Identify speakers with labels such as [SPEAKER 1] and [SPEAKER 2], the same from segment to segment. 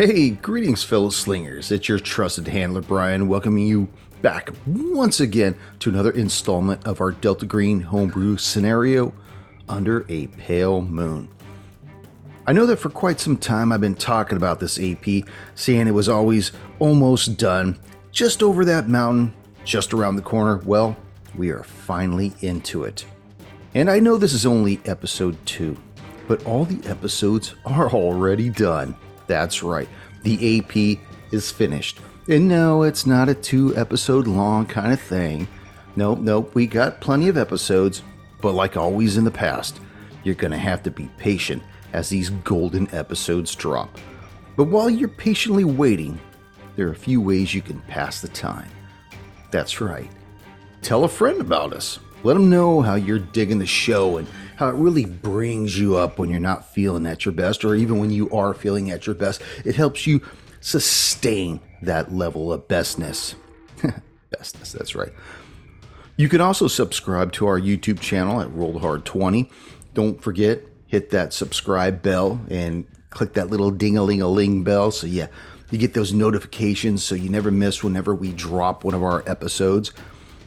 [SPEAKER 1] Hey, greetings, fellow slingers. It's your trusted handler, Brian, welcoming you back once again to another installment of our Delta Green homebrew scenario under a pale moon. I know that for quite some time I've been talking about this AP, saying it was always almost done, just over that mountain, just around the corner. Well, we are finally into it. And I know this is only episode 2, but all the episodes are already done. That's right, the AP is finished. And no, it's not a two episode long kind of thing. Nope, nope, we got plenty of episodes, but like always in the past, you're gonna have to be patient as these golden episodes drop. But while you're patiently waiting, there are a few ways you can pass the time. That's right. Tell a friend about us. Let them know how you're digging the show and how it really brings you up when you're not feeling at your best, or even when you are feeling at your best. It helps you sustain that level of bestness. bestness, that's right. You can also subscribe to our YouTube channel at Rolled Hard 20. Don't forget, hit that subscribe bell and click that little ding a ling a ling bell so yeah, you get those notifications so you never miss whenever we drop one of our episodes.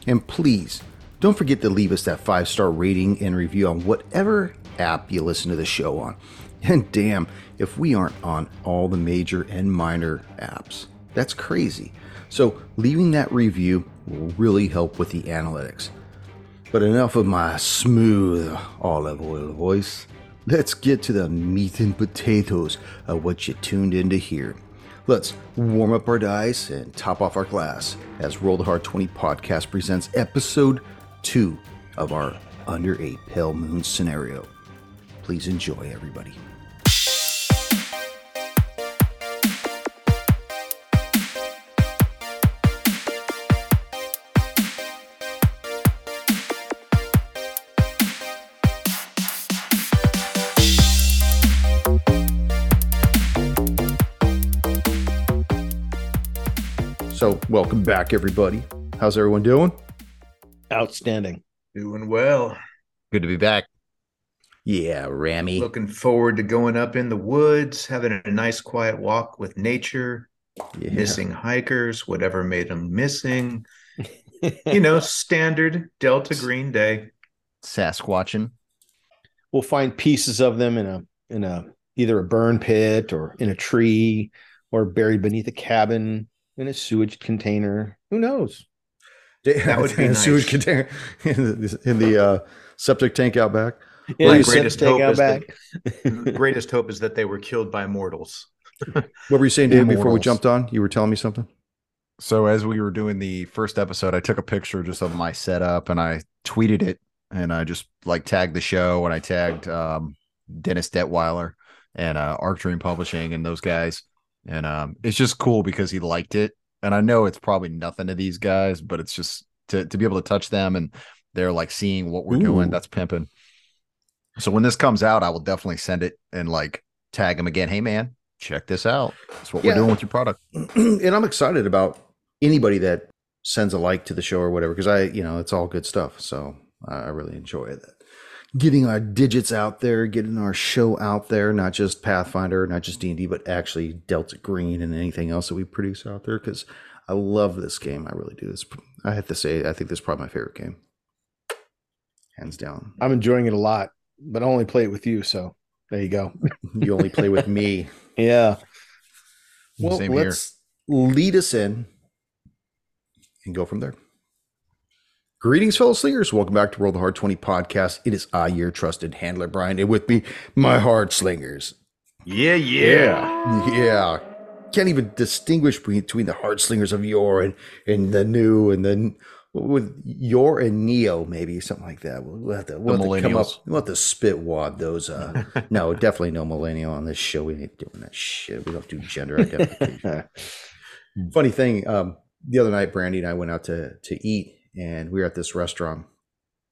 [SPEAKER 1] And please, don't forget to leave us that five star rating and review on whatever app you listen to the show on. And damn, if we aren't on all the major and minor apps, that's crazy. So, leaving that review will really help with the analytics. But enough of my smooth olive oil voice. Let's get to the meat and potatoes of what you tuned in to hear. Let's warm up our dice and top off our glass as Roll the Hard 20 podcast presents episode 2 of our Under a Pale Moon scenario. Please enjoy, everybody. So, welcome back, everybody. How's everyone doing?
[SPEAKER 2] Outstanding.
[SPEAKER 3] Doing well.
[SPEAKER 4] Good to be back.
[SPEAKER 1] Yeah, Rammy.
[SPEAKER 3] Looking forward to going up in the woods, having a nice quiet walk with nature,
[SPEAKER 1] Yeah.
[SPEAKER 3] missing hikers, whatever made them missing. you know, standard Delta Green Day.
[SPEAKER 4] Sasquatching.
[SPEAKER 2] we'll find pieces of them in a in a either a burn pit or in a tree or buried beneath a cabin in a sewage container. Who knows?
[SPEAKER 3] That would be
[SPEAKER 1] in a sewage
[SPEAKER 3] nice.
[SPEAKER 1] container in the, in the uh, septic tank out back.
[SPEAKER 2] In
[SPEAKER 3] My greatest
[SPEAKER 2] septic
[SPEAKER 3] hope
[SPEAKER 2] out
[SPEAKER 3] is that- The greatest hope is that they were killed by mortals.
[SPEAKER 1] What were you saying, Dave? Before we jumped on, you were telling me something.
[SPEAKER 4] So as we were doing the first episode, I took a picture just of my setup and I tweeted it and I just like tagged the show and I tagged um, Dennis Detwiller and uh, Arc Dream Publishing and those guys. And um, it's just cool because he liked it. And I know it's probably nothing to these guys, but it's just to, to be able to touch them and they're like seeing what we're
[SPEAKER 1] Ooh.
[SPEAKER 4] doing. That's pimping. So when this comes out, I will definitely send it and like tag them again. Hey man, check this out. That's what
[SPEAKER 1] Yeah.
[SPEAKER 4] we're doing with your product.
[SPEAKER 1] and I'm excited about anybody that sends a like to the show or whatever because I, you know, it's all good stuff. So I I really enjoy that. Getting our digits out there, getting our show out there, not just Pathfinder, not just D and D, but actually Delta Green and anything else that we produce out there. Because I love this game, I really do. This, I have to say, I think this is probably my favorite game, hands down.
[SPEAKER 2] I'm enjoying it a lot, but I only play it with you, so there you go.
[SPEAKER 1] You only play with me.
[SPEAKER 2] Yeah.
[SPEAKER 1] Well,
[SPEAKER 4] Same
[SPEAKER 1] let's lead us in and go from there. Greetings, fellow slingers. Welcome back to World of Hard 20 podcast. It is I, your trusted handler, Brian, and with me, my hard slingers.
[SPEAKER 3] Yeah, yeah.
[SPEAKER 1] Yeah. Can't even distinguish between, the hard slingers of yore and, and the new and then with yore and neo, maybe something like that. We'll, we'll have to, we'll have to come up. We'll have to spit wad those. Uh, no, definitely no millennial on this show. We ain't doing that shit. We don't do gender identification funny thing um the other night brandy and i went out to to eat and we were at this restaurant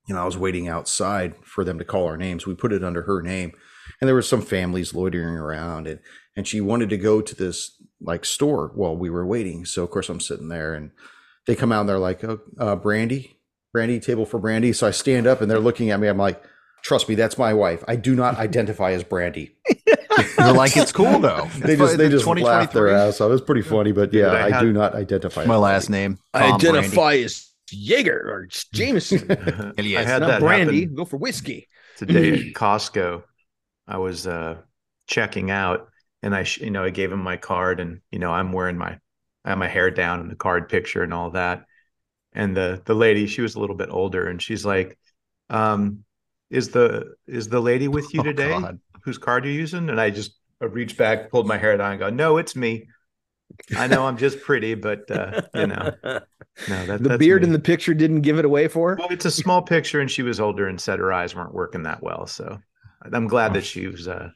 [SPEAKER 1] and i was waiting outside for them to call our names we put it under her name and there were some families loitering around and and she wanted to go to this like store while we were waiting so of course i'm sitting there and they come out and they're like oh, uh, brandy brandy table for brandy so i stand up and they're looking at me i'm like Trust me, that's my wife. I do not identify as Brandy.
[SPEAKER 4] They're like, it's cool though.
[SPEAKER 1] They just they just laughed their ass off. It was pretty funny, but yeah,
[SPEAKER 3] I
[SPEAKER 1] I, do not identify.
[SPEAKER 4] My
[SPEAKER 1] as
[SPEAKER 4] last
[SPEAKER 1] Brandy.
[SPEAKER 4] name.
[SPEAKER 2] I
[SPEAKER 4] identify Brandy.
[SPEAKER 2] identify as Jaeger or Jameson.
[SPEAKER 4] Hell
[SPEAKER 3] I had
[SPEAKER 2] Not
[SPEAKER 3] that
[SPEAKER 2] brandy.
[SPEAKER 3] happen
[SPEAKER 2] Go for whiskey.
[SPEAKER 3] today at Costco. I was uh, checking out, and I, sh- you know, I gave him my card, and you know, I'm wearing my, I have my hair down and the card picture and all that. And the the lady, she was a little bit older, and she's like, um, "Is the is the lady with you
[SPEAKER 4] Oh,
[SPEAKER 3] today?
[SPEAKER 4] God.
[SPEAKER 3] Whose card are you using?" And I just I reached back, pulled my hair down, and go, "No, it's me. I know I'm just pretty, but uh, you know, no, that,
[SPEAKER 2] the
[SPEAKER 3] that's
[SPEAKER 2] beard
[SPEAKER 3] me.
[SPEAKER 2] in the picture didn't give it away for her.
[SPEAKER 3] Well, it's a small picture, and she was older, and said her eyes weren't working that well. So I'm glad that she was uh,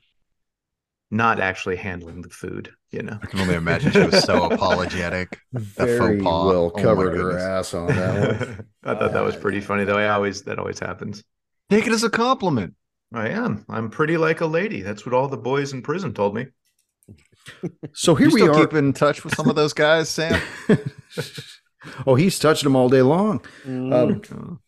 [SPEAKER 3] not actually handling the food. You know,
[SPEAKER 4] I can only imagine she was so apologetic.
[SPEAKER 1] very
[SPEAKER 4] faux pas.
[SPEAKER 1] well
[SPEAKER 4] Oh
[SPEAKER 1] covered her ass on that one.
[SPEAKER 3] I thought that was pretty funny. Though I always that always happens.
[SPEAKER 4] Take it as a compliment.
[SPEAKER 3] I am. I'm pretty like a lady. That's what all the boys in prison told me.
[SPEAKER 1] So here
[SPEAKER 4] you
[SPEAKER 1] we are.
[SPEAKER 4] keep in touch with some of those guys, Sam?
[SPEAKER 1] oh, he's touching them all day long.
[SPEAKER 2] Mm.
[SPEAKER 1] Um,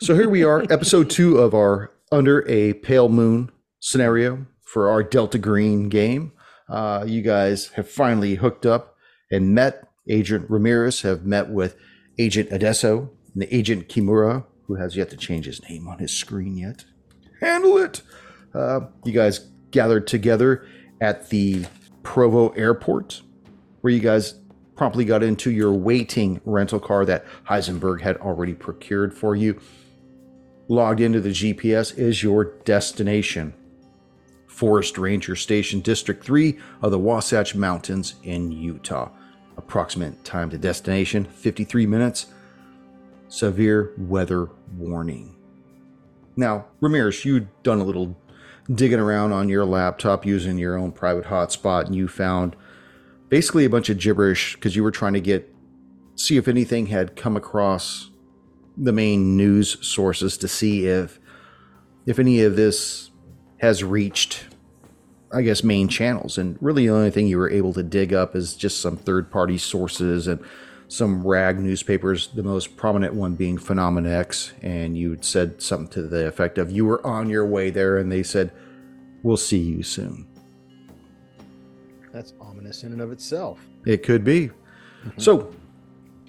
[SPEAKER 1] so here we are, episode two of our Under a Pale Moon scenario for our Delta Green game. Uh, you guys have finally hooked up and met. Agent Ramirez have met with Agent Adesso and Agent Kimura, who has yet to change his name on his screen yet. Handle it. Uh, you guys gathered together at the Provo Airport, where you guys promptly got into your waiting rental car that Heisenberg had already procured for you. Logged into the GPS is your destination. Forest Ranger Station, District 3 of the Wasatch Mountains in Utah. Approximate time to destination 53 minutes. Severe weather warning. Now, Ramirez, you'd done a little digging around on your laptop using your own private hotspot, and you found basically a bunch of gibberish because you were trying to get see if anything had come across the main news sources to see if if any of this has reached I guess main channels. And really the only thing you were able to dig up is just some third party sources and some rag newspapers the most prominent one being Phenomena X and you had said something to the effect of you were on your way there and they said we'll see you soon
[SPEAKER 2] That's ominous in and of itself.
[SPEAKER 1] it could be mm-hmm. so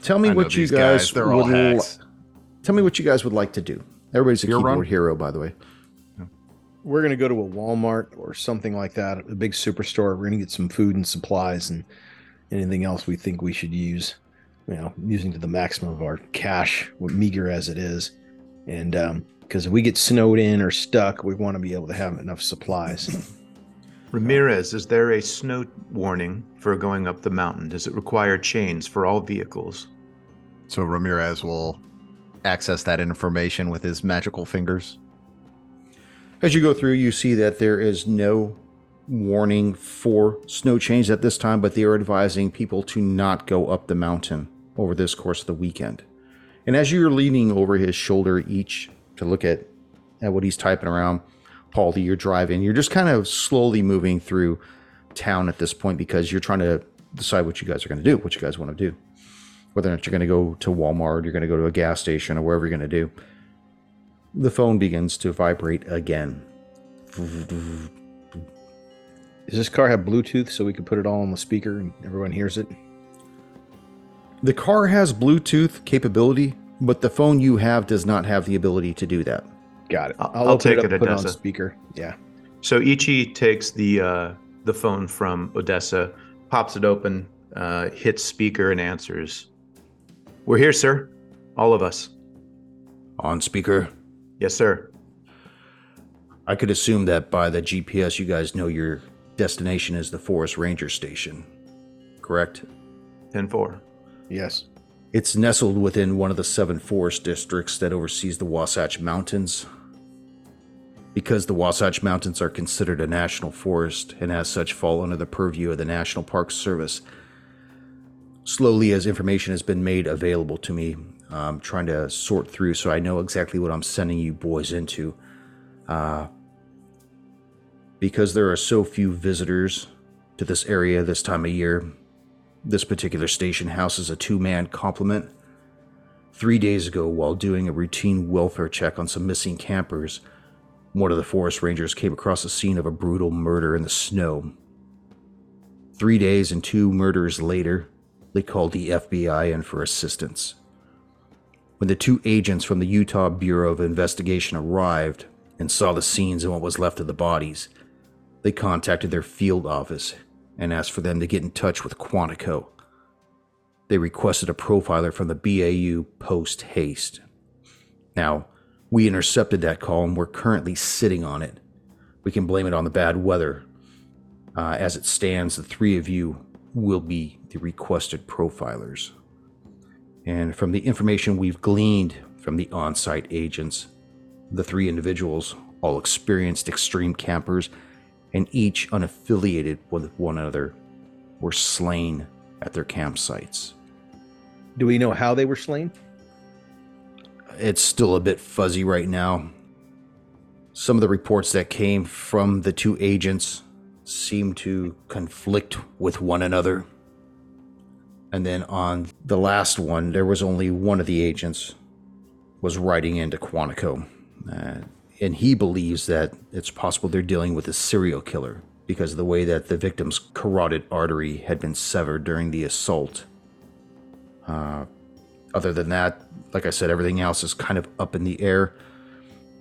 [SPEAKER 1] tell me
[SPEAKER 4] I
[SPEAKER 1] what you guys,
[SPEAKER 4] guys, they're all
[SPEAKER 1] would li- tell me what you guys would like to do everybody's a
[SPEAKER 4] Your
[SPEAKER 1] keyboard
[SPEAKER 4] run?
[SPEAKER 1] hero by the way
[SPEAKER 2] We're gonna go to a Walmart or something like that, a big superstore. We're gonna get some food and supplies and anything else we think we should use. You know, using to the maximum of our cash, meager as it is, and um, because if we get snowed in or stuck, we want to be able to have enough supplies.
[SPEAKER 3] Ramirez, is there a snow warning for going up the mountain? Does it require chains for all vehicles?
[SPEAKER 4] So Ramirez will access that information with his magical fingers.
[SPEAKER 1] As you go through, you see that there is no warning for snow chains at this time, but they are advising people to not go up the mountain over this course of the weekend. And as you're leaning over his shoulder Ichi to look at, at what he's typing around, Paul, that you're driving, you're just kind of slowly moving through town at this point because you're trying to decide what you guys are going to do, what you guys want to do. Whether or not you're going to go to Walmart, you're going to go to a gas station, or wherever you're going to do. The phone begins to vibrate again.
[SPEAKER 2] Does this car have Bluetooth so we can put it all on the speaker and everyone hears it?
[SPEAKER 1] The car has Bluetooth capability, but the phone you have does not have the ability to do that.
[SPEAKER 2] Got it.
[SPEAKER 3] I'll- I'll
[SPEAKER 2] open
[SPEAKER 3] take
[SPEAKER 2] up,
[SPEAKER 3] it,
[SPEAKER 2] Put it on
[SPEAKER 3] Odessa.
[SPEAKER 2] speaker. Yeah.
[SPEAKER 3] So Ichi takes the uh, the phone from Odessa, pops it open, uh, hits speaker, and answers. We're here, sir. All of us.
[SPEAKER 1] On speaker,
[SPEAKER 3] Yes, sir.
[SPEAKER 1] I could assume that by the GPS, you guys know your destination is the Forest Ranger Station. Correct?
[SPEAKER 3] 10 4.
[SPEAKER 2] Yes.
[SPEAKER 1] It's nestled within one of the seven forest districts that oversees the Wasatch Mountains. Because the Wasatch Mountains are considered a national forest and as such fall under the purview of the National Park Service, slowly as information has been made available to me, I'm trying to sort through so I know exactly what I'm sending you boys into. Uh, because there are so few visitors to this area this time of year, this particular station houses a two man complement. Three days ago, while doing a routine welfare check on some missing campers, one of the forest rangers came across the scene of a brutal murder in the snow. Three days and two murders later, they called the FBI in for assistance. When the two agents from the Utah Bureau of Investigation arrived and saw the scenes and what was left of the bodies, they contacted their field office and asked for them to get in touch with Quantico. They requested a profiler from the BAU post haste. Now, we intercepted that call and we're currently sitting on it. We can blame it on the bad weather. Uh, as it stands, the three of you will be the requested profilers. And from the information we've gleaned from the on site agents, the three individuals, all experienced extreme campers and each unaffiliated with one another, were slain at their campsites.
[SPEAKER 2] Do we know how they were slain?
[SPEAKER 1] It's still a bit fuzzy right now. Some of the reports that came from the two agents seem to conflict with one another. And then on the last one, there was only one of the agents was writing into Quantico. Uh, and he believes that it's possible they're dealing with a serial killer because of the way that the victim's carotid artery had been severed during the assault. Uh, other than that, like I said, everything else is kind of up in the air.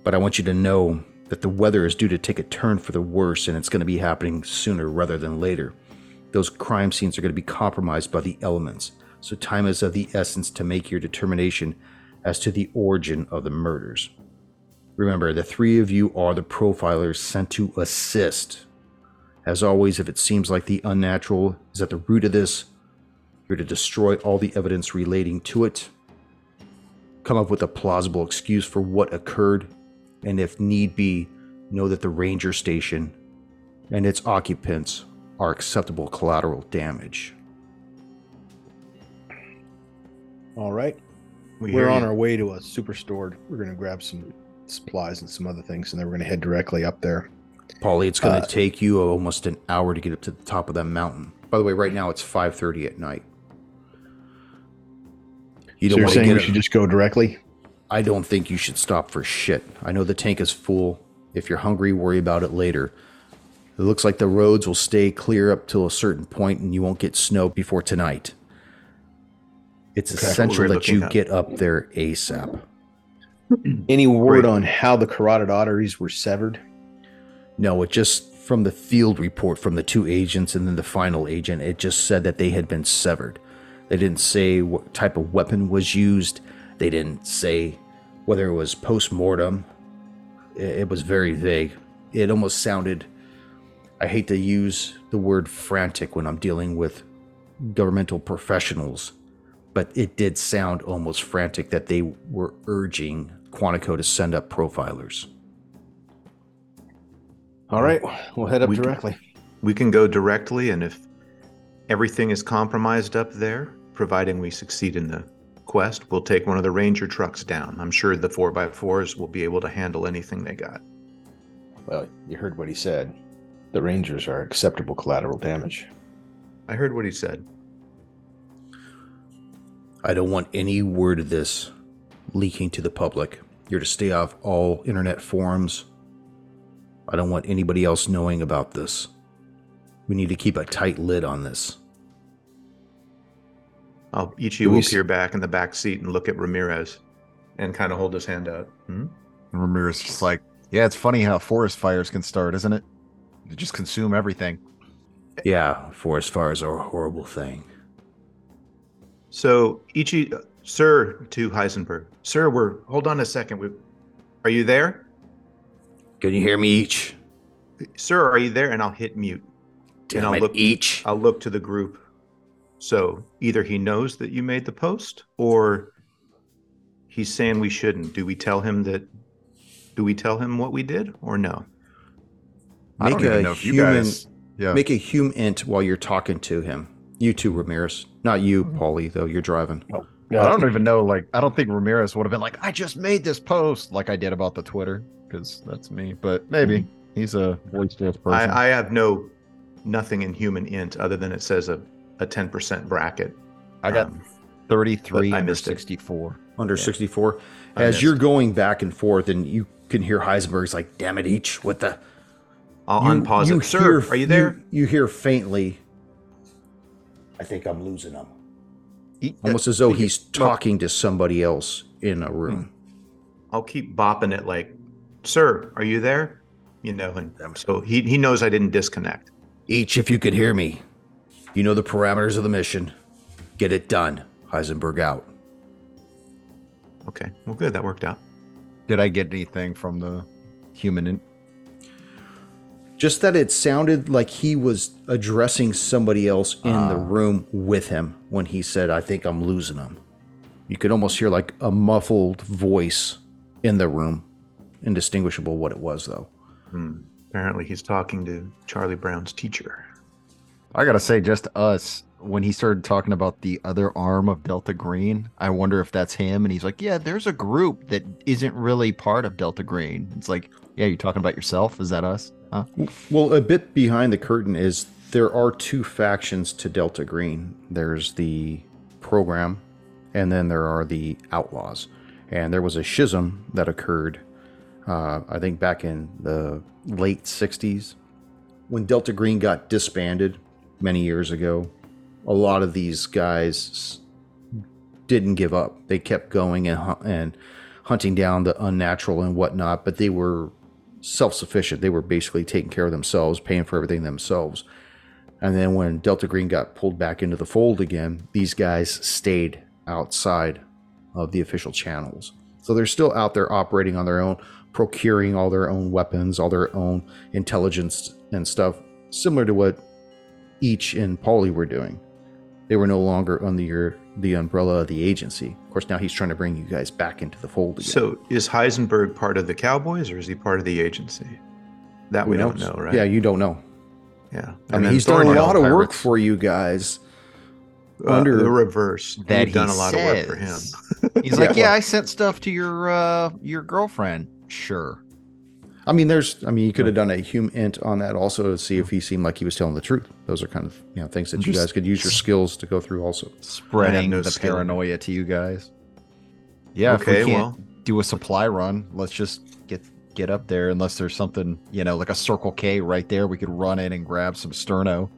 [SPEAKER 1] But I want you to know that the weather is due to take a turn for the worse and it's going to be happening sooner rather than later. Those crime scenes are going to be compromised by the elements, so time is of the essence to make your determination as to the origin of the murders. Remember, the three of you are the profilers sent to assist. As always, if it seems like the unnatural is at the root of this, you're to destroy all the evidence relating to it, come up with a plausible excuse for what occurred, and if need be, know that the ranger station and its occupants are acceptable collateral damage.
[SPEAKER 2] All right.
[SPEAKER 3] We
[SPEAKER 2] We're on
[SPEAKER 3] you.
[SPEAKER 2] our way to a superstore. We're going to grab some supplies and some other things, and then we're going to head directly up there.
[SPEAKER 1] Paulie, it's going to
[SPEAKER 2] Uh,
[SPEAKER 1] take you almost an hour to get up to the top of that mountain. By the way, right now it's 5:30 at night. You
[SPEAKER 2] so
[SPEAKER 1] don't
[SPEAKER 2] you're
[SPEAKER 1] want to
[SPEAKER 2] saying
[SPEAKER 1] get
[SPEAKER 2] we
[SPEAKER 1] a-
[SPEAKER 2] should just go directly?
[SPEAKER 1] I don't think you should stop for shit. I know the tank is full. If you're hungry, worry about it later. It looks like the roads will stay clear up till a certain point and you won't get snow before tonight. It's
[SPEAKER 3] Okay.
[SPEAKER 1] essential that you
[SPEAKER 3] up.
[SPEAKER 1] get up there ASAP.
[SPEAKER 2] Any word
[SPEAKER 3] Great.
[SPEAKER 2] on how the carotid arteries were severed?
[SPEAKER 1] No, it just from the field report from the two agents and then the final agent, it just said that they had been severed. They didn't say what type of weapon was used. They didn't say whether it was post mortem. It was very vague. It almost sounded. I hate to use the word frantic when I'm dealing with governmental professionals, but it did sound almost frantic that they were urging Quantico to send up profilers.
[SPEAKER 2] All right. We'll head up
[SPEAKER 3] We can-
[SPEAKER 2] directly.
[SPEAKER 3] we can go directly, and if everything is compromised up there, providing we succeed in the quest, we'll take one of the ranger trucks down. I'm sure the 4x4s will be able to handle anything they got.
[SPEAKER 2] Well, you heard what he said. The Rangers are acceptable collateral damage.
[SPEAKER 3] I heard what he said.
[SPEAKER 1] I don't want any word of this leaking to the public. You're to stay off all internet forums. I don't want anybody else knowing about this. We need to keep a tight lid on this.
[SPEAKER 3] I'll each of you will
[SPEAKER 2] s-
[SPEAKER 3] peer back in the back seat and look at Ramirez and kind of hold his hand out. Hmm?
[SPEAKER 4] And Ramirez is just like, yeah, it's funny how forest fires can start, isn't it? They just consume everything.
[SPEAKER 1] Yeah, forest fires are a horrible thing.
[SPEAKER 3] So, Ichi, sir, to Heisenberg, sir, we're hold on a second. We, are you there,
[SPEAKER 1] Can you hear me Ichi?
[SPEAKER 3] sir? Are you there? And I'll hit mute.
[SPEAKER 1] Damn
[SPEAKER 3] I'll
[SPEAKER 1] it,
[SPEAKER 3] look-
[SPEAKER 1] Ichi.
[SPEAKER 3] I'll look to the group. So either he knows that you made the post, or he's saying we shouldn't. Do we tell him that? Do we tell him what we did, or no?
[SPEAKER 4] I don't
[SPEAKER 1] Make
[SPEAKER 4] even
[SPEAKER 1] a
[SPEAKER 4] know if you
[SPEAKER 1] human-
[SPEAKER 4] guys. Yeah.
[SPEAKER 1] Make a HUMINT while you're talking to him. You too, Ramirez. Not you, mm-hmm. Paulie, though. You're driving. Oh.
[SPEAKER 4] I don't even know. Like, I don't think Ramirez would have been like, I just made this post like I did about the Twitter because that's me. But maybe he's a boisterous person.
[SPEAKER 3] I, I have no nothing in HUMINT other than it says a a ten percent bracket.
[SPEAKER 4] I got
[SPEAKER 3] Um,
[SPEAKER 4] 33
[SPEAKER 3] but I
[SPEAKER 4] under
[SPEAKER 3] missed it.
[SPEAKER 4] 64.
[SPEAKER 1] Under
[SPEAKER 3] Yeah.
[SPEAKER 1] 64. As you're going back and forth and you can hear Heisenberg's like, "Damn it, Ichi what the."
[SPEAKER 3] I'll
[SPEAKER 1] You-
[SPEAKER 3] unpause
[SPEAKER 1] you
[SPEAKER 3] it. Sir, are you there?
[SPEAKER 1] You, hear faintly. I think I'm losing him.
[SPEAKER 4] E- uh,
[SPEAKER 1] Almost as though he's talking to somebody else in a room. Hmm.
[SPEAKER 3] I'll keep bopping it like, "Sir, are you there?" You know, and so he he knows I didn't disconnect.
[SPEAKER 1] Ichi, if you could hear me, you know the parameters of the mission. Get it done. Heisenberg out.
[SPEAKER 3] Okay, well, good. That worked out.
[SPEAKER 4] Did I get anything from the human? In-
[SPEAKER 1] Just that it sounded like he was addressing somebody else in the
[SPEAKER 3] Ah.
[SPEAKER 1] room with him when he said, I think I'm losing him. You could almost hear like a muffled voice in the room. Indistinguishable what it was, though.
[SPEAKER 3] Hmm. Apparently, he's talking to Charlie Brown's teacher.
[SPEAKER 4] I gotta say, just us. When he started talking about the other arm of Delta Green, I wonder if that's him. And he's like, "Yeah, there's a group that isn't really part of Delta Green." It's like, "Yeah, you're talking about yourself? Is that us?" Huh?
[SPEAKER 1] Well, a bit behind the curtain is there are two factions to Delta Green. There's the program, and then there are the outlaws. And there was a schism that occurred, uh, I think, back in the late 60s when Delta Green got disbanded many years ago. A lot of these guys didn't give up. They kept going and, and hunting down the unnatural and whatnot, but they were self sufficient. They were basically taking care of themselves, paying for everything themselves. And then when Delta Green got pulled back into the fold again, these guys stayed outside of the official channels. So they're still out there operating on their own, procuring all their own weapons, all their own intelligence and stuff, similar to what Ichi and Paulie were doing. They were no longer under your, the umbrella of the agency. Of course, now he's trying to bring you guys back into the fold again.
[SPEAKER 3] So, is Heisenberg part of the Cowboys or is he part of the agency? That
[SPEAKER 1] Who
[SPEAKER 3] we don't know, right?
[SPEAKER 1] Yeah, you don't know.
[SPEAKER 3] yeah.
[SPEAKER 1] I
[SPEAKER 3] And
[SPEAKER 1] mean,
[SPEAKER 3] then
[SPEAKER 1] he's done a
[SPEAKER 3] Thornhill,
[SPEAKER 1] lot of work for you guys.
[SPEAKER 3] uh,
[SPEAKER 1] under-
[SPEAKER 3] the reverse.
[SPEAKER 4] That
[SPEAKER 3] We've done a lot of work for him.
[SPEAKER 4] He's like,
[SPEAKER 1] Yeah.
[SPEAKER 4] "Yeah, I sent stuff to your uh your girlfriend." Sure.
[SPEAKER 1] I mean, there's. I mean, you could have done a HUMINT on that also to see if he seemed like he was telling the truth. Those are kind of you know things that you guys could use your skills to go through also.
[SPEAKER 4] Spreading
[SPEAKER 3] no
[SPEAKER 4] the
[SPEAKER 3] skill.
[SPEAKER 4] paranoia to you guys. Yeah,
[SPEAKER 3] okay,
[SPEAKER 4] if we can't
[SPEAKER 3] well,
[SPEAKER 4] do a supply run, let's just get get up there. Unless there's something, you know, like a Circle K right there, we could run in and grab some sterno.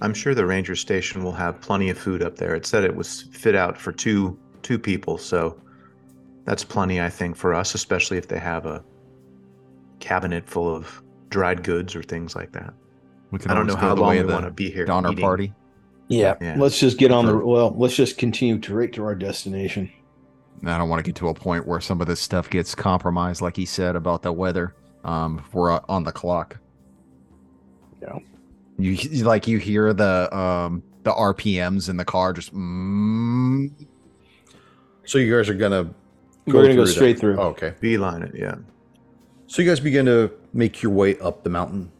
[SPEAKER 3] I'm sure the ranger station will have plenty of food up there. It said it was fit out for two two people, so that's plenty, I think, for us, especially if they have a cabinet full of dried goods or things like that.
[SPEAKER 4] We could
[SPEAKER 3] I don't know how long we want to be here.
[SPEAKER 4] Donner
[SPEAKER 3] eating.
[SPEAKER 4] Party.
[SPEAKER 2] Yeah,
[SPEAKER 3] Yeah.
[SPEAKER 2] let's just get on the well. Let's just continue to right to our destination.
[SPEAKER 4] I don't want to get to a point where some of this stuff gets compromised, like he said about the weather. Um, we're uh, on the clock.
[SPEAKER 2] Yeah.
[SPEAKER 4] You you- like you hear the um the RPMs in the car just. Mm,
[SPEAKER 1] So you guys are gonna.
[SPEAKER 2] We're gonna go straight
[SPEAKER 1] that.
[SPEAKER 2] through.
[SPEAKER 1] Oh, okay.
[SPEAKER 3] Beeline it, yeah.
[SPEAKER 1] So you guys begin to make your way up the mountain.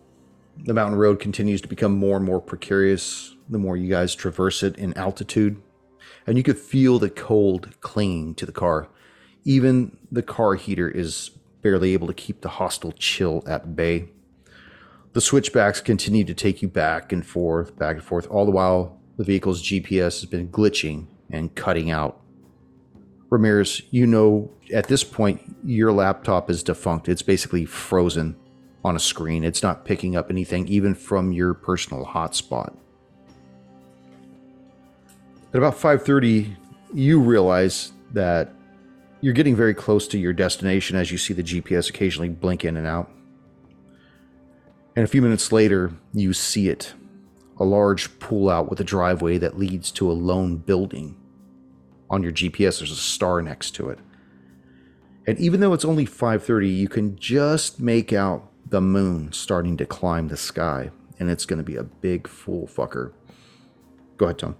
[SPEAKER 1] The mountain road continues to become more and more precarious the more you guys traverse it in altitude. And you could feel the cold clinging to the car. Even the car heater is barely able to keep the hostile chill at bay. The switchbacks continue to take you back and forth, back and forth, all the while the vehicle's GPS has been glitching and cutting out. Ramirez, you know at this point your laptop is defunct. It's basically frozen on a screen. It's not picking up anything even from your personal hotspot. At about 5:30, you realize that you're getting very close to your destination as you see the GPS occasionally blink in and out. And a few minutes later, you see it. A large pull out with a driveway that leads to a lone building. On your GPS, there's a star next to it. And even though it's only 5:30, you can just make out the moon starting to climb the sky, and it's going to be a big fool fucker. Go ahead, Tom.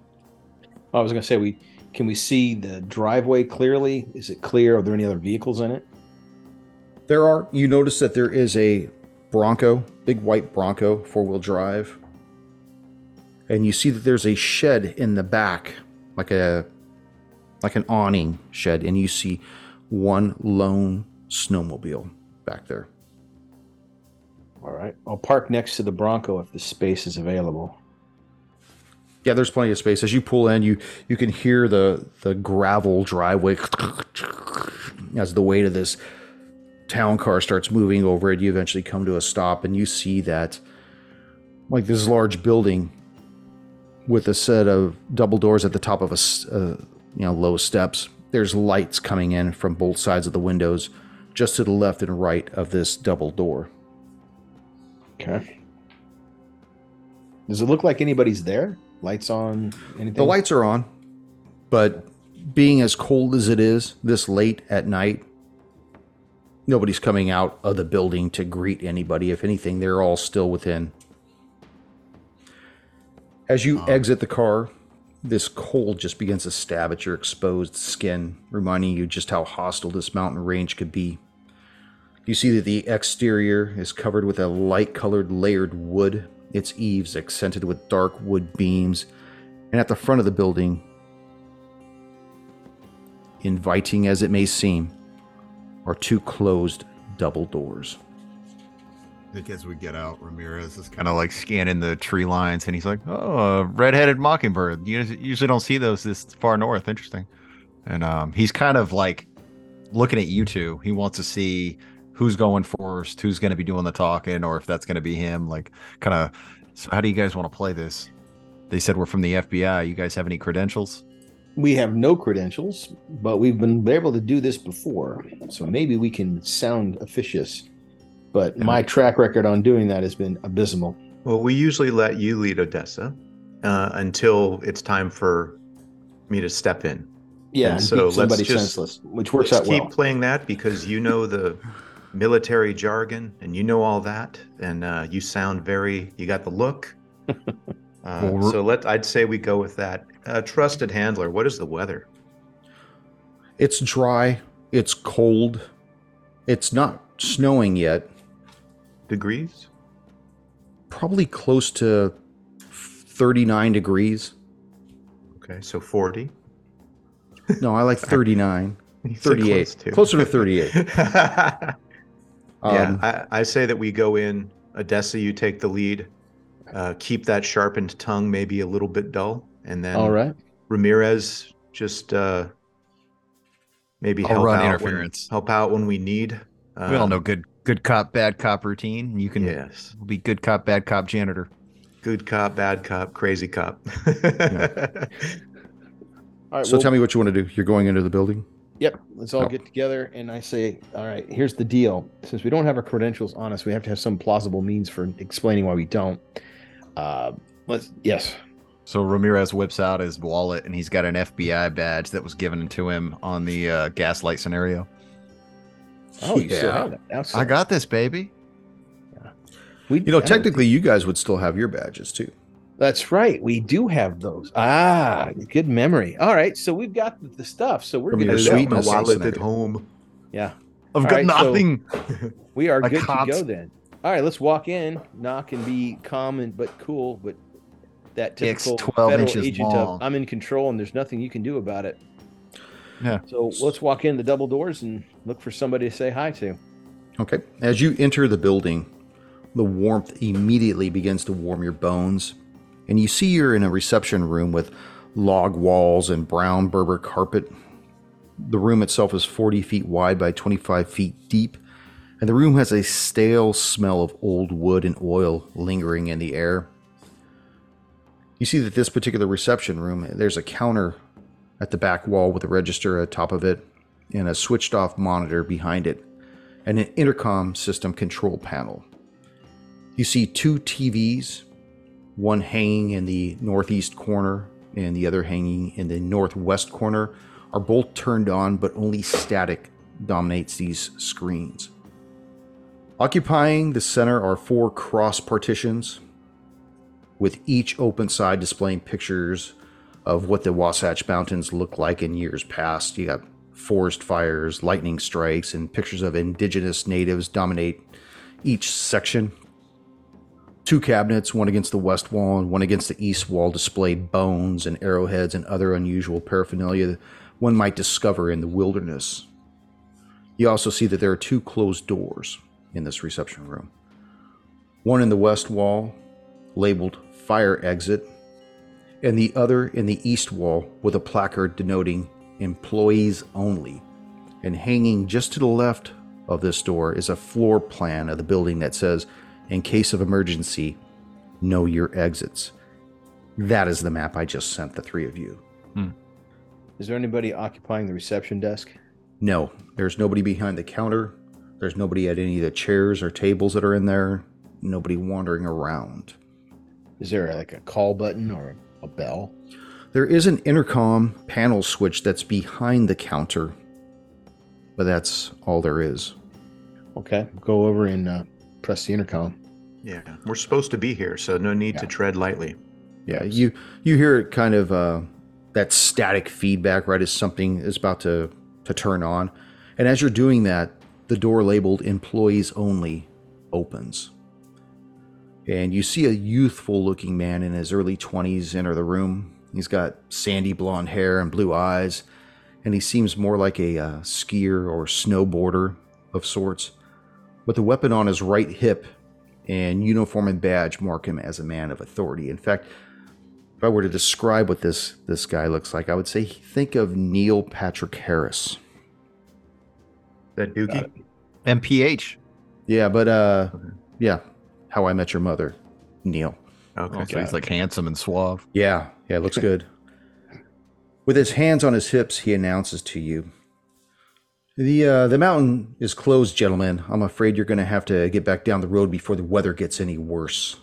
[SPEAKER 2] I was gonna say we can we see the driveway clearly? Is it clear? Are there any other vehicles in it?
[SPEAKER 1] There are. You notice that there is a Bronco, big white Bronco, four wheel drive, and you see that there's a shed in the back, like a like an awning shed, and you see one lone snowmobile back there.
[SPEAKER 2] All right. I'll park next to the Bronco if the space is available.
[SPEAKER 1] Yeah, there's plenty of space. As you pull in, you you can hear the the gravel driveway as the weight of this town car starts moving over it. You eventually come to a stop and you see that, like this large building with a set of double doors at the top of a, uh, you know low steps. There's lights coming in from both sides of the windows, just to the left and right of this double door.
[SPEAKER 2] Okay. Does it look like anybody's there? Lights on? Anything?
[SPEAKER 1] The lights are on, but being as cold as it is this late at night, nobody's coming out of the building to greet anybody. If anything, they're all still within. As you um. exit the car, this cold just begins to stab at your exposed skin, reminding you just how hostile this mountain range could be. You see that the exterior is covered with a light colored layered wood, its eaves accented with dark wood beams, and at the front of the building, inviting as it may seem, are two closed double doors.
[SPEAKER 4] As we get out, Ramirez is kind of like scanning the tree lines, and he's like, "Oh, red-headed mockingbird. You usually don't see those this far north. Interesting." And um, he's kind of like looking at you two. He wants to see who's going first, who's going to be doing the talking, or if that's going to be him. Like, kind of. So, how do you guys want to play this? They said we're from the FBI. You guys have any credentials?
[SPEAKER 2] We have no credentials, but we've been able to do this before, so maybe we can sound officious. But my track record on doing that has been abysmal.
[SPEAKER 3] Well, we usually let you lead Odessa uh, until it's time for me to step in.
[SPEAKER 2] Yeah,
[SPEAKER 3] And
[SPEAKER 2] and
[SPEAKER 3] so
[SPEAKER 2] beat
[SPEAKER 3] let's
[SPEAKER 2] somebody
[SPEAKER 3] just-
[SPEAKER 2] senseless, which works
[SPEAKER 3] Let's
[SPEAKER 2] out
[SPEAKER 3] keep
[SPEAKER 2] well.
[SPEAKER 3] playing that because you know the military jargon and you know all that, and uh, you sound very. You got the look. Uh,
[SPEAKER 4] Well,
[SPEAKER 3] so let I'd say we go with that. Uh, trusted handler. What is the weather?
[SPEAKER 1] It's dry, it's cold, it's not snowing yet,
[SPEAKER 3] Degrees?
[SPEAKER 1] probably close to 39 degrees.
[SPEAKER 3] Okay, so forty.
[SPEAKER 1] No, I like 39.
[SPEAKER 3] You said
[SPEAKER 1] 38.
[SPEAKER 3] close.
[SPEAKER 1] Closer to 38.
[SPEAKER 3] yeah,
[SPEAKER 1] Um,
[SPEAKER 3] I, I say that we go in. Odessa, you take the lead. Uh, keep that sharpened tongue maybe a little bit dull, and then
[SPEAKER 2] All right.
[SPEAKER 3] Ramirez just uh, maybe
[SPEAKER 4] I'll
[SPEAKER 3] help
[SPEAKER 4] run
[SPEAKER 3] out
[SPEAKER 4] interference.
[SPEAKER 3] When, help out when we need. Uh,
[SPEAKER 4] we all know good good cop, bad cop routine. You can
[SPEAKER 3] Yes,
[SPEAKER 4] be good cop, bad cop janitor.
[SPEAKER 3] good cop, bad cop, crazy cop.
[SPEAKER 2] All right.
[SPEAKER 1] so
[SPEAKER 2] well,
[SPEAKER 1] tell me what you want to do. You're going into the building?
[SPEAKER 2] Yep. Let's all
[SPEAKER 1] Oh.
[SPEAKER 2] get together and I say, all right, here's the deal. Since we don't have our credentials on us, we have to have some plausible means for explaining why we don't. Uh, let's, yes.
[SPEAKER 4] So Ramirez whips out his wallet and he's got an FBI badge that was given to him on the uh, gaslight scenario.
[SPEAKER 2] Oh, you still
[SPEAKER 1] Yeah.
[SPEAKER 2] have that. Now,
[SPEAKER 4] I got this, baby. Yeah.
[SPEAKER 2] we,
[SPEAKER 1] You know, technically, you guys would still have your badges too.
[SPEAKER 2] That's right. We do have those. Ah, good memory. All right. So we've got the, the stuff. So we're
[SPEAKER 1] going
[SPEAKER 2] to
[SPEAKER 1] suite
[SPEAKER 2] go.
[SPEAKER 1] in
[SPEAKER 3] my
[SPEAKER 1] the same
[SPEAKER 3] wallet at home.
[SPEAKER 2] Yeah.
[SPEAKER 4] I've
[SPEAKER 2] All
[SPEAKER 4] got
[SPEAKER 2] right, so-
[SPEAKER 4] nothing.
[SPEAKER 2] We are
[SPEAKER 4] Like
[SPEAKER 2] good
[SPEAKER 4] cops.
[SPEAKER 2] to go then. All right, let's walk in, knock, and be calm and but cool, but that
[SPEAKER 4] It's
[SPEAKER 2] typical
[SPEAKER 4] 12
[SPEAKER 2] federal
[SPEAKER 4] inches
[SPEAKER 2] agent
[SPEAKER 4] long.
[SPEAKER 2] of I'm in control and there's nothing you can do about it.
[SPEAKER 4] Yeah.
[SPEAKER 2] So let's walk in the double doors and look for somebody to say hi to.
[SPEAKER 1] Okay. As you enter the building, the warmth immediately begins to warm your bones, and you see you're in a reception room with log walls and brown Berber carpet. The room itself is 40 feet wide by 25 feet deep, and the room has a stale smell of old wood and oil lingering in the air. You see that this particular reception room, there's a counter at the back wall with a register atop of it and a switched off monitor behind it and an intercom system control panel. You see two TVs, one hanging in the northeast corner and the other hanging in the northwest corner, are both turned on, but only static dominates these screens. Occupying the center are four cross partitions, with each open side displaying pictures of what the Wasatch Mountains looked like in years past. You got forest fires, lightning strikes, and pictures of indigenous natives dominate each section. Two cabinets, one against the west wall and one against the east wall, display bones and arrowheads and other unusual paraphernalia one might discover in the wilderness. You also see that there are two closed doors in this reception room. One in the west wall, labeled Fire Exit, and the other in the east wall with a placard denoting employees only. And hanging just to the left of this door is a floor plan of the building that says, in case of emergency, know your exits. That is the map I just sent the three of you. Hmm.
[SPEAKER 2] Is there anybody occupying the reception desk?
[SPEAKER 1] No, there's nobody behind the counter. There's nobody at any of the chairs or tables that are in there. Nobody wandering around.
[SPEAKER 2] Is there like a call button or a bell?
[SPEAKER 1] There is an intercom panel switch that's behind the counter, but that's all there is.
[SPEAKER 2] Okay, go over and uh, press the intercom.
[SPEAKER 3] Yeah, we're supposed to be here, so no need to tread lightly.
[SPEAKER 1] Yeah, you you hear it kind of uh, that static feedback right as something is about to to turn on, and as you're doing that, the door labeled "Employees Only" opens, and you see a youthful-looking man in his early twenties enter the room. He's got sandy blonde hair and blue eyes, and he seems more like a uh, skier or snowboarder of sorts. With a weapon on his right hip and uniform and badge mark him as a man of authority. In fact, if I were to describe what this this guy looks like, I would say think of Neil Patrick Harris.
[SPEAKER 3] That Doogie?
[SPEAKER 4] NPH.
[SPEAKER 1] Yeah, but uh,
[SPEAKER 3] Okay.
[SPEAKER 1] yeah, How I Met Your Mother, Neil.
[SPEAKER 3] Okay.
[SPEAKER 4] Oh, so he's like handsome and suave.
[SPEAKER 1] Yeah, yeah, looks good. With his hands on his hips, he announces to you, "The uh, the mountain is closed, gentlemen. I'm afraid you're going to have to get back down the road before the weather gets any worse."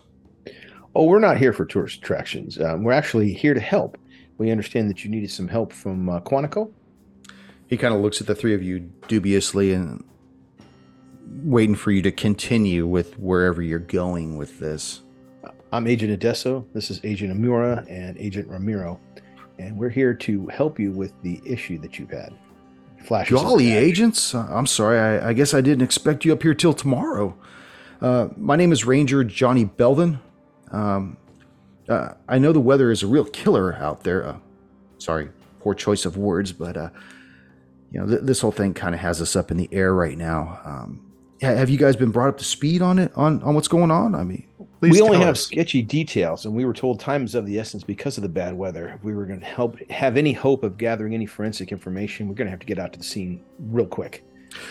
[SPEAKER 2] Oh, we're not here for tourist attractions. Um, we're actually here to help. We understand that you needed some help from uh, Quantico.
[SPEAKER 1] He kind of looks at the three of you dubiously and waiting for you to continue with wherever you're going with this.
[SPEAKER 2] I'm Agent Adesso. This is Agent Amura and Agent Ramiro, and we're here to help you with the issue that you've had. Flashes. of
[SPEAKER 1] Jolly agents. Uh, I'm sorry. I, I guess I didn't expect you up here till tomorrow. Uh, my name is Ranger Johnny Belvin. Um, uh, I know the weather is a real killer out there. Uh, sorry, poor choice of words, but uh, you know th- this whole thing kind of has us up in the air right now. Um, have you guys been brought up to speed on it on on what's going on? I mean,
[SPEAKER 3] Please
[SPEAKER 2] we only
[SPEAKER 3] tell
[SPEAKER 2] have sketchy details, and we were told time is of the essence because of the bad weather. If we were going to help have any hope of gathering any forensic information, we're going to have to get out to the scene real quick.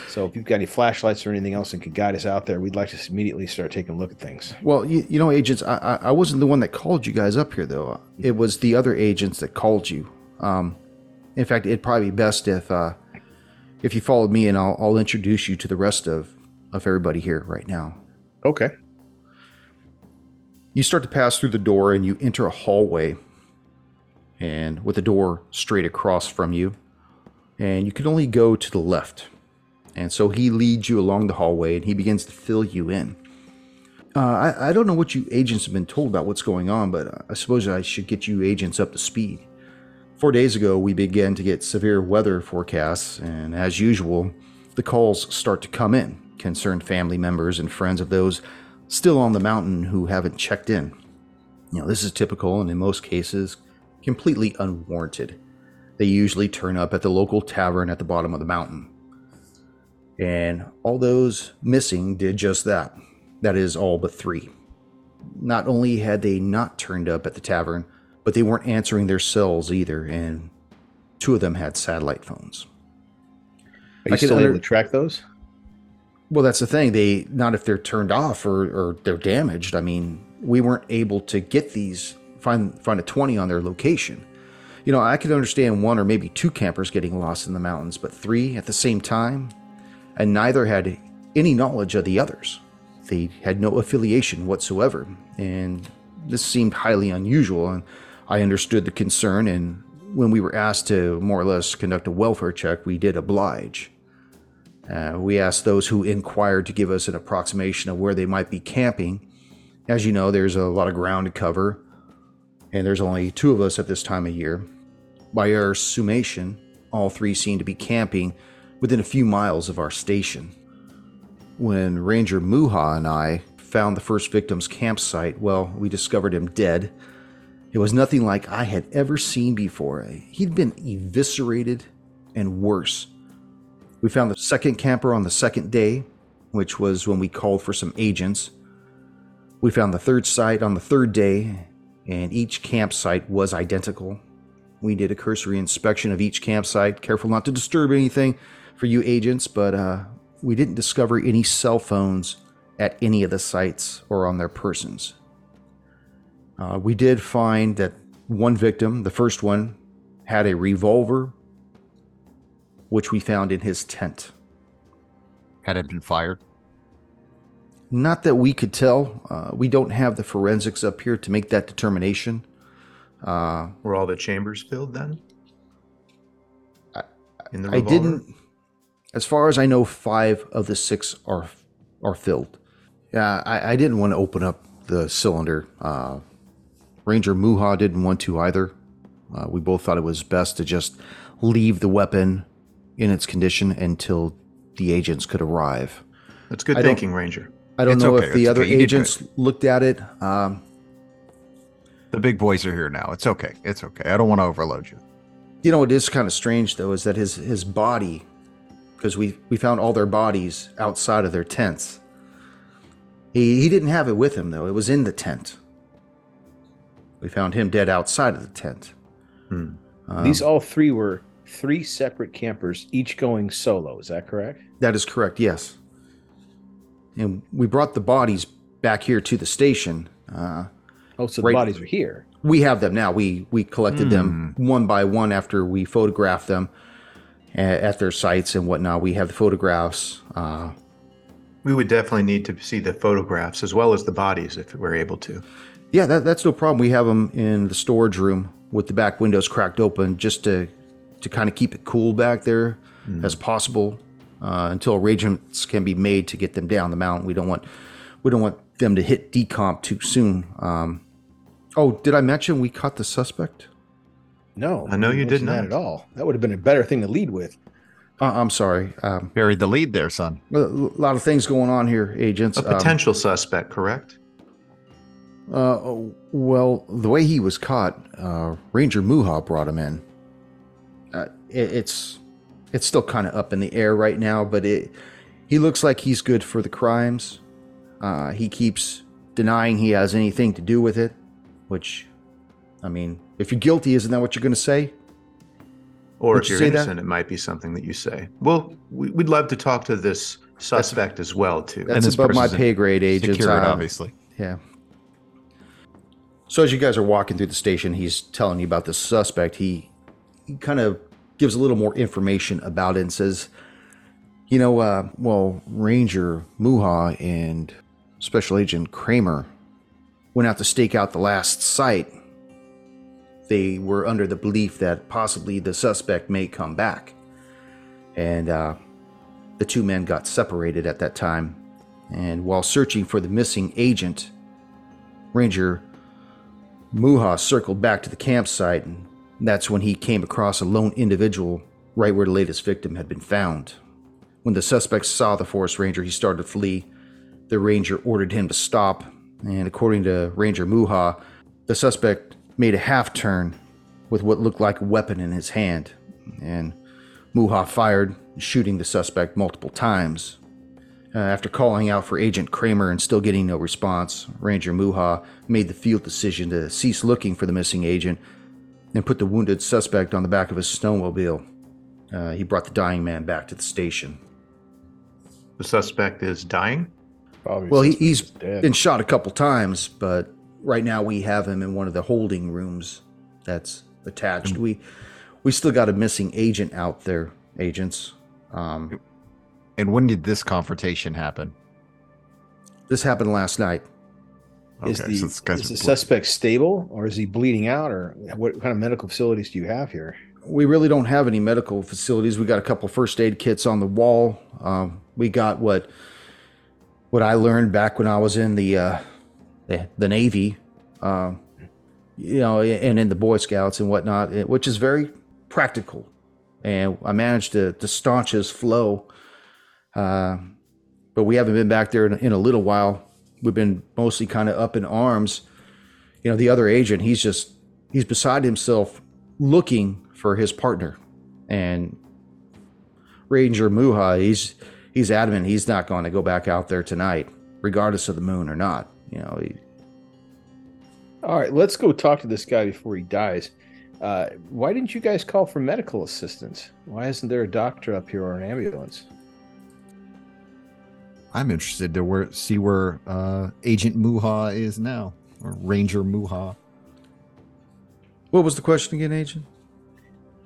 [SPEAKER 2] So, if you've got any flashlights or anything else that could guide us out there, we'd like to immediately start taking a look at things.
[SPEAKER 1] Well, you, you know, agents, I, I I wasn't the one that called you guys up here, though. It was the other agents that called you. Um, in fact, it'd probably be best if uh, if you followed me, and I'll, I'll introduce you to the rest of of everybody here right now.
[SPEAKER 2] Okay.
[SPEAKER 1] You start to pass through the door, and you enter a hallway, and with the door straight across from you, and you can only go to the left. And so he leads you along the hallway, and he begins to fill you in. Uh, I, I don't know what you agents have been told about what's going on, but I suppose I should get you agents up to speed. Four days ago, we began to get severe weather forecasts, and as usual, the calls start to come in, concerned family members and friends of those still on the mountain who haven't checked in. You know, this is typical and in most cases, completely unwarranted. They usually turn up at the local tavern at the bottom of the mountain. And all those missing did just that. That is all but three. Not only had they not turned up at the tavern, but they weren't answering their cells either, and two of them had satellite phones.
[SPEAKER 2] Are you
[SPEAKER 1] I can
[SPEAKER 2] still
[SPEAKER 1] under-
[SPEAKER 2] able to track those?
[SPEAKER 1] Well, that's the thing. They not if they're turned off or, or they're damaged. I mean, we weren't able to get these find find a twenty on their location. You know, I could understand one or maybe two campers getting lost in the mountains, but three at the same time, and neither had any knowledge of the others. They had no affiliation whatsoever, and this seemed highly unusual. And I understood the concern. And when we were asked to more or less conduct a welfare check, we did oblige. Uh, we asked those who inquired to give us an approximation of where they might be camping. As you know, there's a lot of ground to cover, and there's only two of us at this time of year. By our summation, all three seem to be camping within a few miles of our station. When Ranger Muha and I found the first victim's campsite, well, we discovered him dead. It was nothing like I had ever seen before. He'd been eviscerated and worse. We found the second camper on the second day, which was when we called for some agents. We found the third site on the third day, and each campsite was identical. We did a cursory inspection of each campsite, careful not to disturb anything for you agents, but uh, we didn't discover any cell phones at any of the sites or on their persons. Uh, we did find that one victim, the first one, had a revolver, which we found in his tent.
[SPEAKER 4] Had it been fired?
[SPEAKER 1] Not that we could tell. Uh, we don't have the forensics up here to make that determination. Uh,
[SPEAKER 3] Were all the chambers filled then? In the
[SPEAKER 1] I didn't. As far as I know, five of the six are are filled. Yeah, I, I didn't want to open up the cylinder. Uh, Ranger Muha didn't want to either. Uh, we both thought it was best to just leave the weapon in its condition until the agents could arrive.
[SPEAKER 3] That's good
[SPEAKER 1] I
[SPEAKER 3] thinking, Ranger.
[SPEAKER 1] I don't
[SPEAKER 4] It's
[SPEAKER 1] know
[SPEAKER 4] okay,
[SPEAKER 1] if the
[SPEAKER 4] it's
[SPEAKER 1] other
[SPEAKER 4] okay, you
[SPEAKER 1] agents looked at it. Um,
[SPEAKER 4] The big boys are here now. It's okay. It's okay. I don't want to overload you.
[SPEAKER 1] You know, it is kind of strange though, is that his his body, because we we found all their bodies outside of their tents. He he didn't have it with him though; it was in the tent. We found him dead outside of the tent.
[SPEAKER 3] Hmm.
[SPEAKER 1] Um,
[SPEAKER 2] These all three were three separate campers, each going solo. Is that correct?
[SPEAKER 1] that is correct. Yes. And we brought the bodies back here to the station. Uh,
[SPEAKER 2] Oh, so
[SPEAKER 1] Right.
[SPEAKER 2] the bodies are here.
[SPEAKER 1] we have them now. We we collected them one by one after we photographed them a- at their sites and whatnot. We have the photographs. Uh,
[SPEAKER 3] We would definitely need to see the photographs as well as the bodies if we're able to.
[SPEAKER 1] Yeah, that, that's no problem. We have them in the storage room with the back windows cracked open just to to kind of keep it cool back there as possible uh, until arrangements can be made to get them down the mountain. We don't want we don't want them to hit decomp too soon. Um, oh, did I mention we caught the suspect?
[SPEAKER 2] No,
[SPEAKER 3] I know you
[SPEAKER 2] didn't
[SPEAKER 3] not.
[SPEAKER 2] at all. That would have been a better thing to lead with.
[SPEAKER 1] Uh, I'm sorry. Um,
[SPEAKER 4] Buried the lead there, son.
[SPEAKER 1] a lot of things going on here, agents.
[SPEAKER 3] A
[SPEAKER 1] Um,
[SPEAKER 3] potential suspect, correct?
[SPEAKER 1] Uh, well, the way he was caught, uh, Ranger Muha brought him in. It, it's it's still kind of up in the air right now, but it he looks like he's good for the crimes. Uh, he keeps denying he has anything to do with it, which, I mean, if you're guilty, isn't that what you're going to say?
[SPEAKER 3] Or
[SPEAKER 1] Would
[SPEAKER 3] if
[SPEAKER 1] you
[SPEAKER 3] you're
[SPEAKER 1] say that?
[SPEAKER 3] innocent, it might be something that you say. Well, we- we'd love to talk to this suspect as well, too.
[SPEAKER 1] That's
[SPEAKER 4] this
[SPEAKER 1] above my pay grade, agents.
[SPEAKER 4] Secured,
[SPEAKER 1] Uh,
[SPEAKER 4] obviously.
[SPEAKER 1] Yeah. So as you guys are walking through the station, he's telling you about the suspect. He he kind of gives a little more information about it and says, you know, uh, well, Ranger Muha and Special Agent Kramer went out to stake out the last site. They were under the belief that possibly the suspect may come back. And uh, the two men got separated at that time. And while searching for the missing agent, Ranger Muha circled back to the campsite, and that's when he came across a lone individual right where the latest victim had been found. When the suspect saw the forest ranger, he started to flee. The ranger ordered him to stop, and according to Ranger Muha, the suspect made a half turn with what looked like a weapon in his hand, and Muha fired, shooting the suspect multiple times. Uh, after calling out for Agent Kramer and still getting no response, Ranger Muha made the field decision to cease looking for the missing agent and put the wounded suspect on the back of his snowmobile. Uh, he brought the dying man back to the station.
[SPEAKER 3] The suspect is dying.
[SPEAKER 2] Probably
[SPEAKER 1] Well, he,
[SPEAKER 2] suspect
[SPEAKER 1] he's
[SPEAKER 2] is dead.
[SPEAKER 1] been shot a couple times, but right now we have him in one of the holding rooms that's attached. We we still got a missing agent out there, agents. Um,
[SPEAKER 4] And when did this confrontation happen?
[SPEAKER 1] this happened last night.
[SPEAKER 2] Is the,
[SPEAKER 4] so
[SPEAKER 2] is the suspect stable or is he bleeding out or what kind of medical facilities do you have here?
[SPEAKER 1] we really don't have any medical facilities. We got a couple first aid kits on the wall. Um, we got what what I learned back when I was in the uh, the, the Navy, um, you know, and in the Boy Scouts and whatnot, eh, which is very practical. And I managed to, to staunch his flow, uh, but we haven't been back there in, in a little while. We've been mostly kind of up in arms. You know, the other agent, he's just he's beside himself, looking for his partner, and Ranger Muha, he's he's adamant he's not going to go back out there tonight, regardless of the moon or not. You know, he,
[SPEAKER 2] All right, let's go talk to this guy before he dies. Uh, why didn't you guys call for medical assistance? Why isn't there a doctor up here or an ambulance?
[SPEAKER 4] I'm interested to where, see where uh, Agent Muha is now, or Ranger Muha.
[SPEAKER 1] What was the question again, Agent?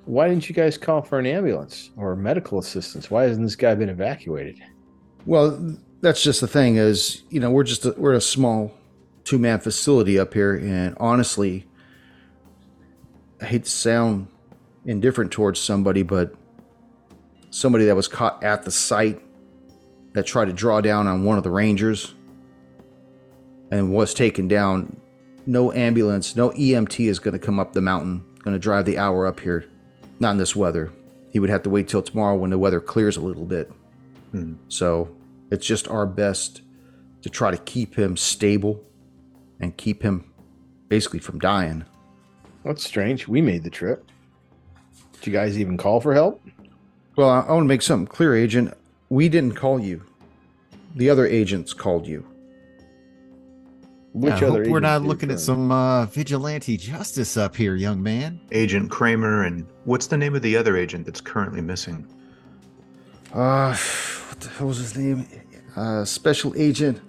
[SPEAKER 2] Why didn't you guys call for an ambulance or medical assistance? Why hasn't this guy been evacuated?
[SPEAKER 1] Well, that's just the thing is, you know, we're just a, we're a small two man facility up here, and honestly, I hate to sound indifferent towards somebody, but somebody that was caught at the site that tried to draw down on one of the rangers and was taken down. No ambulance, no EMT is going to come up the mountain, going to drive the hour up here. Not in this weather. He would have to wait till tomorrow when the weather clears a little bit.
[SPEAKER 3] Hmm.
[SPEAKER 1] So it's just our best to try to keep him stable and keep him basically from dying.
[SPEAKER 2] That's strange. We made the trip. Did you guys even call for help?
[SPEAKER 1] Well, I, I want to make something clear, Agent. We didn't call you. The other agents called you.
[SPEAKER 2] Which
[SPEAKER 4] I
[SPEAKER 2] other
[SPEAKER 4] hope we're not looking at some uh, vigilante justice up here, young man.
[SPEAKER 3] Agent Kramer and what's the name of the other agent that's currently missing?
[SPEAKER 1] Uh, what the hell was his name? Uh, Special Agent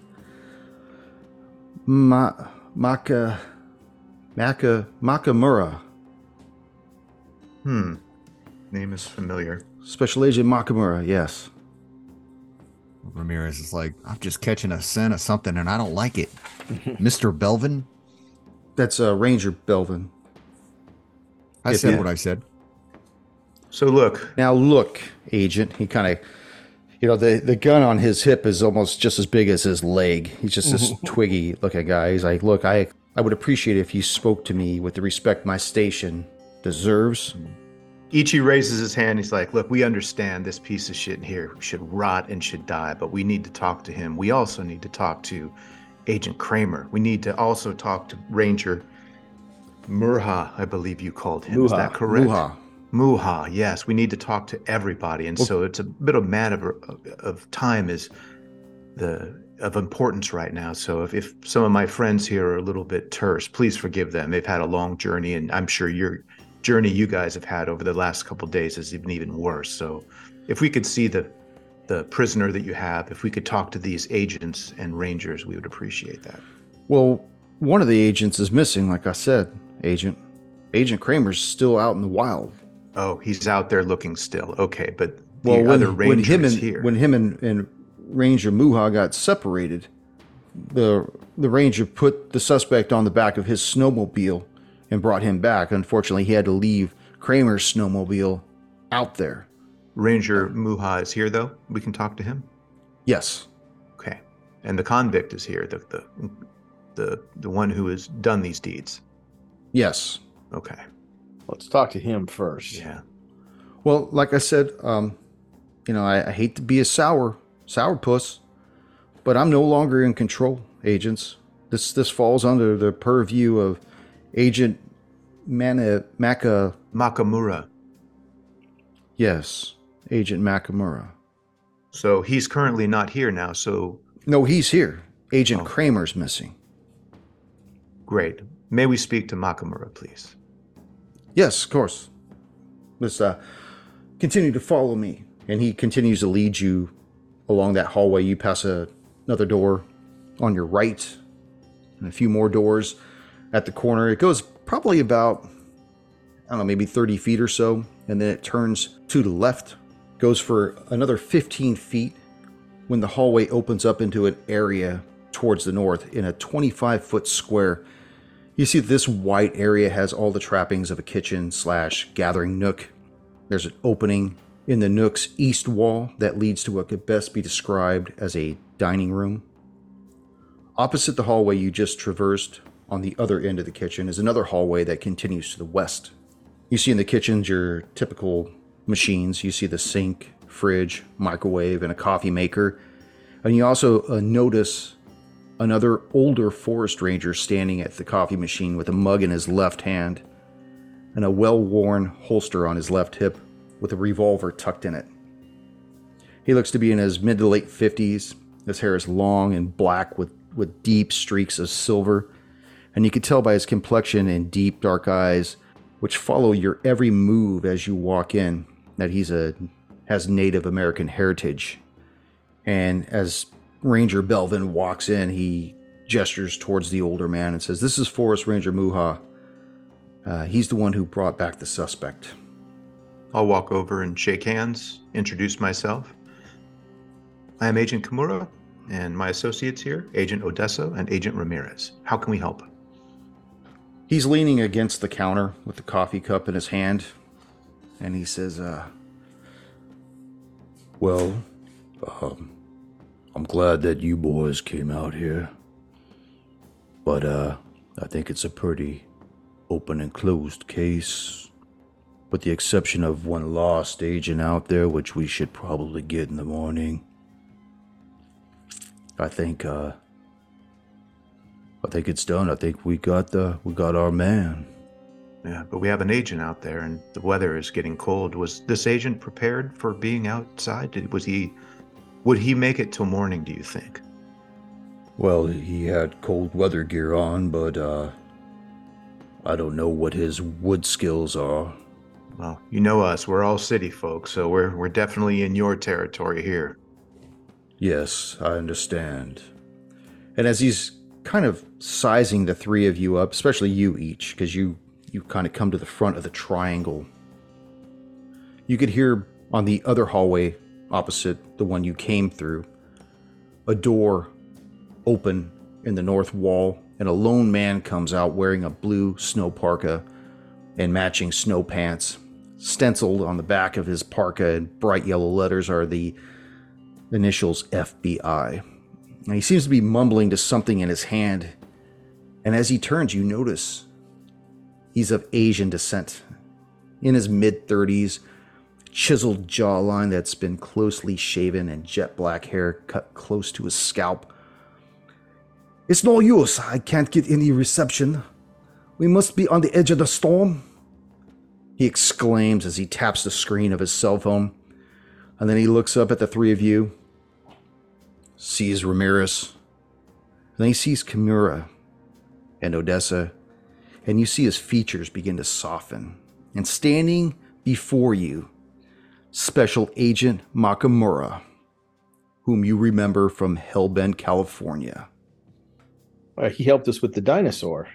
[SPEAKER 1] Ma Maka Maka Makamura.
[SPEAKER 3] Hmm. Name is familiar.
[SPEAKER 1] Special Agent Makamura. Yes.
[SPEAKER 4] Ramirez is like, I'm just catching a scent of something and I don't like it. Mr. Belvin?
[SPEAKER 1] That's uh, Ranger Belvin.
[SPEAKER 4] I said
[SPEAKER 3] yeah.
[SPEAKER 4] what I said.
[SPEAKER 3] So look,
[SPEAKER 1] Now look, Agent. He kind of, you know, the the gun on his hip is almost just as big as his leg. He's just this twiggy looking guy. He's like, look, I I would appreciate it if you spoke to me with the respect my station deserves.
[SPEAKER 3] Ichi raises his hand. He's like, Look, we understand this piece of shit in here should rot and should die, but we need to talk to him. We also need to talk to Agent Kramer. We need to also talk to Ranger Murha, I believe you called him. Is that correct?
[SPEAKER 1] Muha.
[SPEAKER 3] Muha, yes. We need to talk to everybody. And so it's a bit of matter of, of time is the of importance right now. So if, if some of my friends here are a little bit terse, please forgive them. They've had a long journey and I'm sure your journey you guys have had over the last couple days has been even worse. So if we could see the the prisoner that you have, if we could talk to these agents and rangers, we would appreciate that.
[SPEAKER 1] Well, one of the agents is missing, like I said, Agent. Agent Kramer's still out in the wild.
[SPEAKER 3] Oh, he's out there looking still. Okay, but the
[SPEAKER 1] Well, when,
[SPEAKER 3] other
[SPEAKER 1] when
[SPEAKER 3] ranger
[SPEAKER 1] him
[SPEAKER 3] is
[SPEAKER 1] and
[SPEAKER 3] here.
[SPEAKER 1] when him and, and Ranger Muha got separated, the the ranger put the suspect on the back of his snowmobile and brought him back. Unfortunately, he had to leave Kramer's snowmobile out there.
[SPEAKER 3] Ranger Muha is here, though. We can talk to him.
[SPEAKER 1] Yes.
[SPEAKER 3] Okay, and the convict is here. The the the the one who has done these deeds.
[SPEAKER 1] Yes.
[SPEAKER 3] Okay.
[SPEAKER 2] Let's talk to him first.
[SPEAKER 3] Yeah.
[SPEAKER 1] Well, like I said, um, you know, I, I hate to be a sour sourpuss, but I'm no longer in control, agents. This this falls under the purview of Agent Mana Maka.
[SPEAKER 3] Makamura.
[SPEAKER 1] Yes, Agent Makamura.
[SPEAKER 3] So he's currently not here now. So
[SPEAKER 1] No, he's here. Agent
[SPEAKER 3] Oh.
[SPEAKER 1] Kramer's missing.
[SPEAKER 3] great. May we speak to Makamura, please?
[SPEAKER 1] Yes, of course. Let's uh, continue to follow me. And he continues to lead you along that hallway. You pass a, another door on your right, and a few more doors at the corner. It goes probably about, I don't know, maybe 30 feet or so. And then it turns to the left, goes for another 15 feet when the hallway opens up into an area towards the north in a 25 foot square. You see, this white area has all the trappings of a kitchen slash gathering nook. There's an opening in the nook's east wall that leads to what could best be described as a dining room. Opposite the hallway you just traversed, on the other end of the kitchen, is another hallway that continues to the west. You see in the kitchens your typical machines. You see the sink, fridge, microwave, and a coffee maker. And you also uh, notice another older forest ranger standing at the coffee machine with a mug in his left hand and a well worn holster on his left hip with a revolver tucked in it. He looks to be in his mid to late 50s. His hair is long and black with, with deep streaks of silver, and you can tell by his complexion and deep dark eyes, which follow your every move as you walk in, that he's a has Native American heritage. And as Ranger Belvin walks in, he gestures towards the older man and says, This is Forest Ranger Muha. Uh, he's the one who brought back the suspect.
[SPEAKER 3] I'll walk over and shake hands, introduce myself. I am Agent Kimura, and my associates here, Agent Odessa and Agent Ramirez. How can we help?
[SPEAKER 1] He's leaning against the counter with the coffee cup in his hand, and he says, uh, Well, um, I'm glad that you boys came out here. But, uh, I think it's a pretty open and closed case. With the exception of one lost agent out there, which we should probably get in the morning. I think, uh, I think it's done. I think we got the, we got our man.
[SPEAKER 3] Yeah, but we have an agent out there, and the weather is getting cold. Was this agent prepared for being outside? Did, was he? Would he make it till morning? Do you think?
[SPEAKER 1] Well, he had cold weather gear on, but uh I don't know what his wood skills are.
[SPEAKER 3] Well, you know us. We're all city folks, so we're we're definitely in your territory here.
[SPEAKER 1] Yes, I understand. And as he's kind of sizing the three of you up, especially you Ichi, because you you kind of come to the front of the triangle. You could hear on the other hallway opposite the one you came through, a door open in the north wall, and a lone man comes out wearing a blue snow parka and matching snow pants. Stenciled on the back of his parka in bright yellow letters are the initials FBI. And he seems to be mumbling to something in his hand. And as he turns, you notice he's of Asian descent. In his mid 30s, chiseled jawline that's been closely shaven and jet black hair cut close to his scalp. It's no use. I can't get any reception. We must be on the edge of the storm. He exclaims as he taps the screen of his cell phone. And then he looks up at the three of you, sees Ramirez, then he sees Kimura and Odessa, and you see his features begin to soften. And standing before you, Special Agent Makamura, whom you remember from Hellbent, California.
[SPEAKER 2] Uh, he helped us with the dinosaur.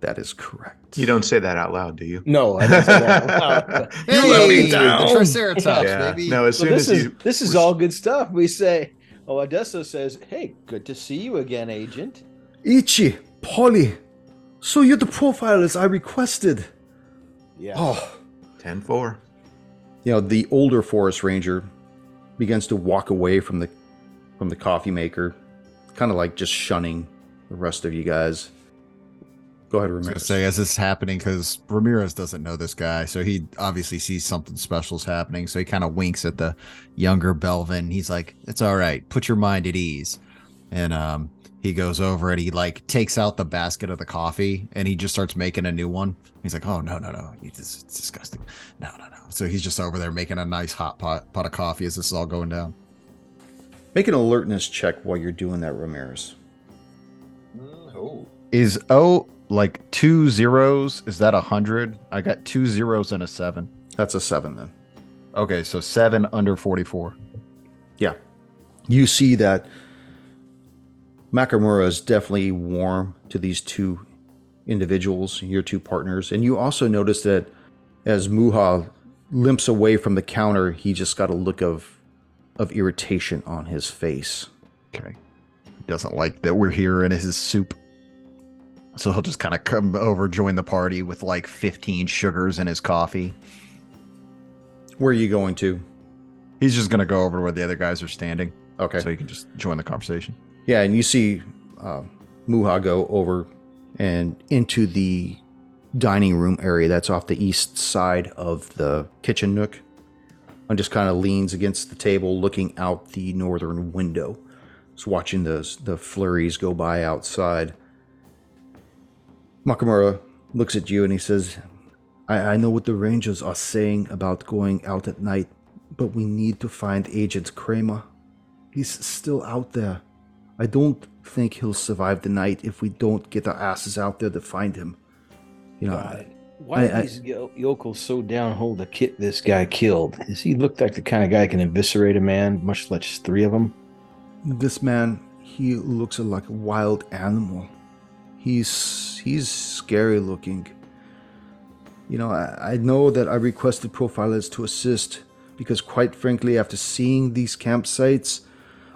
[SPEAKER 1] That is correct.
[SPEAKER 3] You don't say that out loud, do you?
[SPEAKER 2] No, I didn't say that. out loud.
[SPEAKER 4] Hey,
[SPEAKER 1] let me
[SPEAKER 4] the. Triceratops,
[SPEAKER 3] yeah.
[SPEAKER 4] baby.
[SPEAKER 3] No, as
[SPEAKER 2] So
[SPEAKER 3] soon
[SPEAKER 2] this
[SPEAKER 3] as
[SPEAKER 2] is
[SPEAKER 3] you
[SPEAKER 2] this is all good stuff. We say, oh, Odessa says, "Hey, good to see you again, Agent."
[SPEAKER 1] Ichi, Polly, so you're the profilers I requested.
[SPEAKER 2] Yeah.
[SPEAKER 1] Oh,
[SPEAKER 3] 10-4.
[SPEAKER 1] you know the older forest ranger begins to walk away from the from the coffee maker, kind of like just shunning the rest of you guys. Go ahead,
[SPEAKER 4] I was gonna
[SPEAKER 1] Ramirez.
[SPEAKER 4] say as this is happening because Ramirez doesn't know this guy, so he obviously sees something special's happening. So he kind of winks at the younger Belvin. He's like, "It's all right. Put your mind at ease." And um, he goes over and he like takes out the basket of the coffee and he just starts making a new one. He's like, "Oh no, no, no! It's, it's disgusting. No, no, no!" So he's just over there making a nice hot pot pot of coffee as this is all going down.
[SPEAKER 1] Make an alertness check while you're doing that, Ramirez.
[SPEAKER 4] Is O like two zeros? Is that a hundred? I got two zeros and a seven.
[SPEAKER 1] That's a seven then.
[SPEAKER 4] Okay, so seven under forty-four.
[SPEAKER 1] Yeah. You see that Makamura is definitely warm to these two individuals, your two partners. And you also notice that as Muha limps away from the counter, he just got a look of of irritation on his face.
[SPEAKER 4] Okay. He doesn't like that we're here in his soup. So he'll just kind of come over, join the party with like 15 sugars in his coffee.
[SPEAKER 1] Where are you going to?
[SPEAKER 4] He's just going to go over to where the other guys are standing
[SPEAKER 1] Okay.
[SPEAKER 4] so he can just join the conversation.
[SPEAKER 1] Yeah, and you see uh, Muha go over and into the dining room area that's off the east side of the kitchen nook and just kind of leans against the table looking out the northern window. Just watching those the flurries go by outside. Makamura looks at you and he says, I, I know what the Rangers are saying about going out at night, but we need to find Agent Kramer. He's still out there. I don't think he'll survive the night if we don't get our asses out there to find him. You know,
[SPEAKER 2] God. Why
[SPEAKER 1] I-
[SPEAKER 2] are
[SPEAKER 1] I-
[SPEAKER 2] these yo- yokels so downhole to kit this guy killed? Does he look like the kind of guy can eviscerate a man, much less three of them?
[SPEAKER 1] this man, he looks like a wild animal. He's he's scary looking. You know, I, I know that I requested profilers to assist because, quite frankly, after seeing these campsites,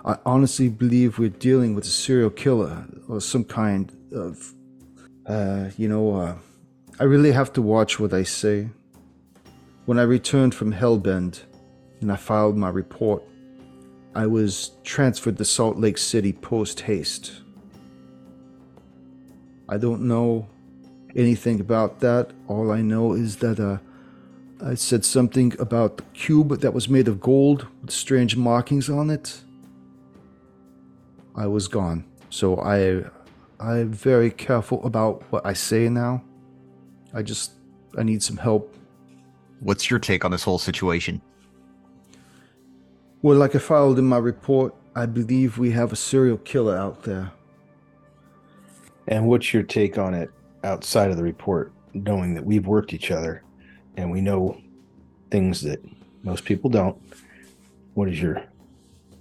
[SPEAKER 1] I honestly believe we're dealing with a serial killer or some kind of. Uh, you know, uh, I really have to watch what I say. When I returned from Hellbend and I filed my report, I was transferred to Salt Lake City post haste. I don't know anything about that. All I know is that uh, I said something about the cube that was made of gold with strange markings on it. I was gone. So I I'm very careful about what I say now. I just I need some help.
[SPEAKER 4] What's your take on this whole situation?
[SPEAKER 1] Well, like I filed in my report, I believe we have a serial killer out there.
[SPEAKER 2] And what's your take on it outside of the report, knowing that we've worked each other and we know things that most people don't? What is your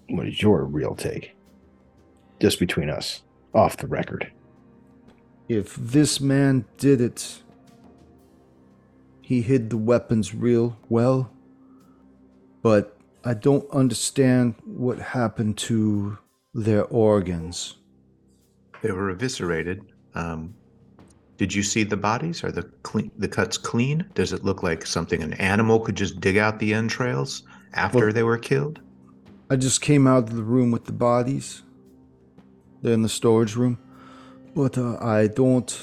[SPEAKER 2] what is your real take? Just between us, off the record.
[SPEAKER 1] If this man did it, he hid the weapons real well, but I don't understand what happened to their organs.
[SPEAKER 3] They were eviscerated. Um, did you see the bodies? Are the clean, the cuts clean? Does it look like something an animal could just dig out the entrails after
[SPEAKER 1] Well-
[SPEAKER 3] they were killed?
[SPEAKER 1] I just came out of the room with the bodies. They're in the storage room. But uh, I don't.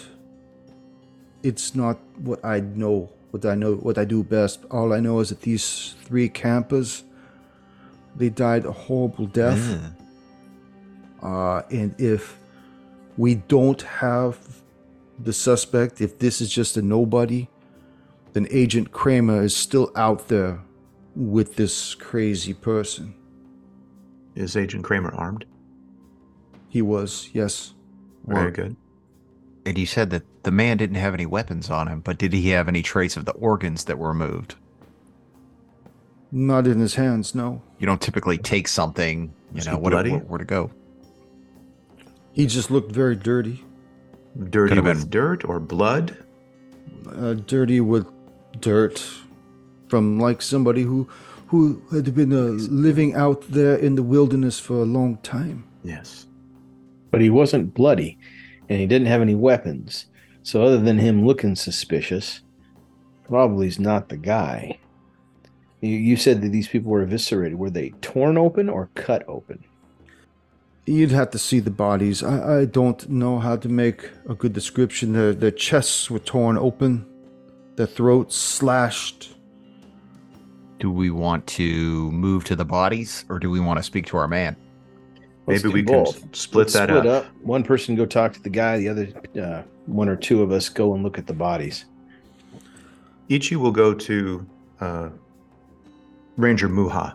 [SPEAKER 1] It's not what I know. What I know, what I do best. All I know is that these three campers, they died a horrible death. Uh, and if we don't have the suspect, if this is just a nobody, then Agent Kramer is still out there with this crazy person.
[SPEAKER 3] Is Agent Kramer armed?
[SPEAKER 1] He was, yes.
[SPEAKER 3] Very
[SPEAKER 4] Or-
[SPEAKER 3] good.
[SPEAKER 4] And you said that the man didn't have any weapons on him, but did he have any trace of the organs that were removed?
[SPEAKER 1] Not in his hands, no.
[SPEAKER 4] You don't typically take something, you
[SPEAKER 3] Was
[SPEAKER 4] know,
[SPEAKER 3] he
[SPEAKER 4] what, where, where to go.
[SPEAKER 1] He just looked very dirty.
[SPEAKER 3] Dirty
[SPEAKER 4] Could've
[SPEAKER 3] with
[SPEAKER 4] been-
[SPEAKER 3] dirt or blood?
[SPEAKER 1] Uh, dirty with dirt from like somebody who who had been uh, living out there in the wilderness for a long time.
[SPEAKER 3] Yes.
[SPEAKER 2] But he wasn't bloody and he didn't have any weapons. So other than him looking suspicious, probably he's not the guy. You, you said that these people were eviscerated. Were they torn open or cut open?
[SPEAKER 1] You'd have to see the bodies. I, I don't know how to make a good description. Their, their chests were torn open, their throats slashed.
[SPEAKER 4] Do we want to move to the bodies or do we want to speak to our man?
[SPEAKER 2] Let's
[SPEAKER 3] Maybe
[SPEAKER 2] do
[SPEAKER 3] we can
[SPEAKER 2] both.
[SPEAKER 3] split
[SPEAKER 2] Let's
[SPEAKER 3] that
[SPEAKER 2] split
[SPEAKER 3] up.
[SPEAKER 2] up. One person go talk to the guy. The other uh, one or two of us go and look at the bodies.
[SPEAKER 3] Ichi will go to uh, Ranger Muha.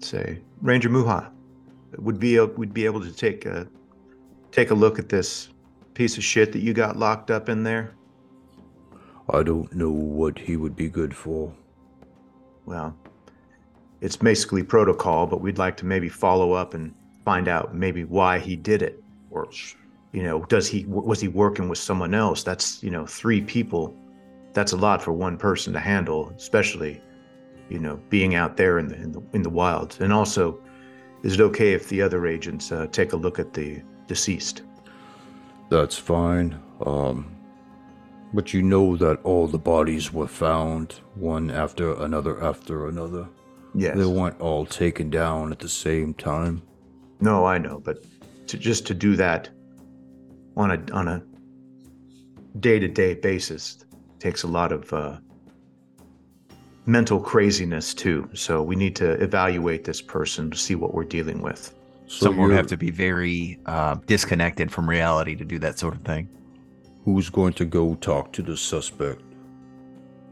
[SPEAKER 3] Say, Ranger Muha, would be would be able to take a take a look at this piece of shit that you got locked up in there.
[SPEAKER 1] I don't know what he would be good for.
[SPEAKER 3] Well, it's basically protocol, but we'd like to maybe follow up and find out maybe why he did it, or you know, does he was he working with someone else? That's you know, three people. That's a lot for one person to handle, especially you know, being out there in the in the, in the wild. And also, is it okay if the other agents uh, take a look at the deceased?
[SPEAKER 1] That's fine. Um, but you know that all the bodies were found, one after another after another.
[SPEAKER 3] Yes.
[SPEAKER 1] They weren't all taken down at the same time.
[SPEAKER 3] No, I know, but to just to do that on a on a day to day basis takes a lot of uh, mental craziness too. So we need to evaluate this person to see what we're dealing with.
[SPEAKER 1] So
[SPEAKER 4] Someone would have to be very uh, disconnected from reality to do that sort of thing.
[SPEAKER 1] Who's going to go talk to the suspect?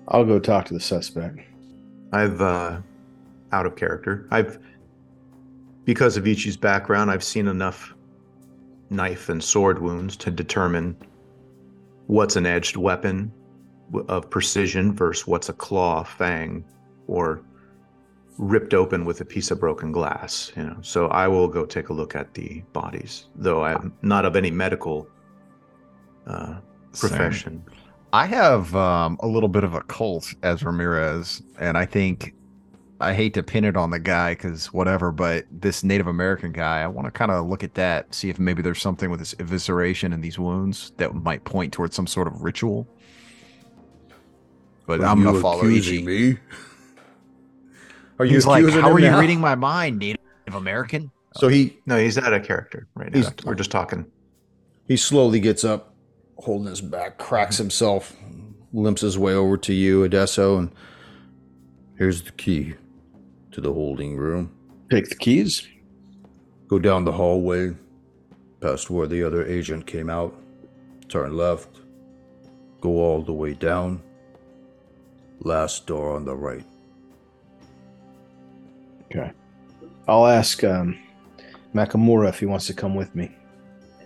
[SPEAKER 2] I'll go talk to the suspect.
[SPEAKER 3] I've uh, out of character. I've because of Ichi's background, I've seen enough knife and sword wounds to determine what's an edged weapon w- of precision versus what's a claw, fang, or ripped open with a piece of broken glass. You know, so I will go take a look at the bodies, though I'm not of any medical uh,
[SPEAKER 4] Same.
[SPEAKER 3] profession.
[SPEAKER 4] I have um, a little bit of a cult as Ramirez, and I think I hate to pin it on the guy because whatever, but this Native American guy, I want to kind of look at that, see if maybe there's something with this evisceration and these wounds that might point towards some sort of ritual. But I'm
[SPEAKER 1] you
[SPEAKER 4] gonna follow Ichi.
[SPEAKER 1] me. Are you
[SPEAKER 4] He's like, how are you
[SPEAKER 1] now?"
[SPEAKER 4] reading my mind, Native American?
[SPEAKER 1] So he
[SPEAKER 3] No, he's out of character right now. We're just talking.
[SPEAKER 1] he slowly gets up, holding his back, cracks himself, limps his way over to you, Odessa, and here's the key to the holding room.
[SPEAKER 2] Take the keys.
[SPEAKER 1] Go down the hallway, past where the other agent came out, turn left, go all the way down. Last door on the right.
[SPEAKER 2] Okay. I'll ask um, Makamura if he wants to come with me.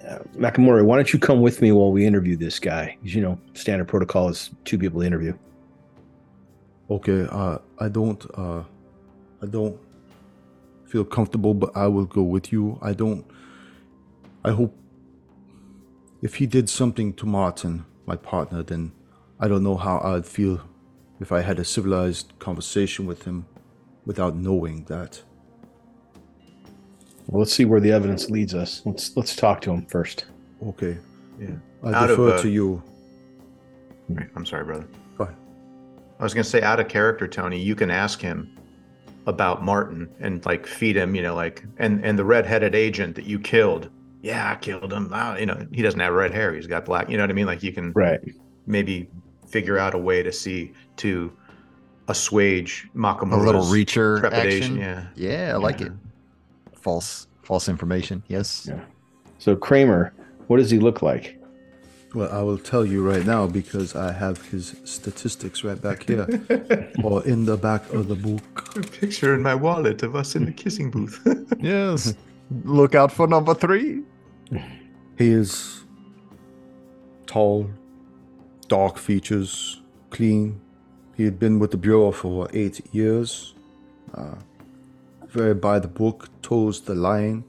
[SPEAKER 2] Uh, Makamura, why don't you come with me while we interview this guy? 'Cause, you know, standard protocol is two people to interview.
[SPEAKER 1] Okay, uh, I don't, uh, I don't feel comfortable, but I will go with you. I don't, I hope if he did something to Martin, my partner, then I don't know how I'd feel if I had a civilized conversation with him without knowing that.
[SPEAKER 2] Well, let's see where the evidence leads us. Let's let's talk to him first.
[SPEAKER 1] Okay,
[SPEAKER 3] Yeah.
[SPEAKER 1] I
[SPEAKER 3] Out of,
[SPEAKER 1] defer
[SPEAKER 3] uh,
[SPEAKER 1] to you.
[SPEAKER 3] I'm sorry, brother.
[SPEAKER 1] Go ahead.
[SPEAKER 3] I was going to say, out of character, Tony, you can ask him about Martin and like feed him, you know, like, and and the red-headed agent that you killed. Yeah, I killed him. Ah, you know, he doesn't have red hair. He's got black. You know what I mean? Like, you can
[SPEAKER 2] Right.
[SPEAKER 3] maybe figure out a way to see to assuage
[SPEAKER 4] A little reacher
[SPEAKER 3] trepidation.
[SPEAKER 4] action.
[SPEAKER 3] Yeah.
[SPEAKER 4] Yeah, I like it. False, false information. Yes.
[SPEAKER 2] Yeah. So Kramer, what does he look like?
[SPEAKER 1] Well, I will tell you right now because I have his statistics right back here, or in the back of the book.
[SPEAKER 3] A picture in my wallet of us in the kissing booth.
[SPEAKER 4] Yes. Look out for number three.
[SPEAKER 1] He is tall, dark features, clean. He had been with the Bureau for eight years. Uh, very by the book, toes the line.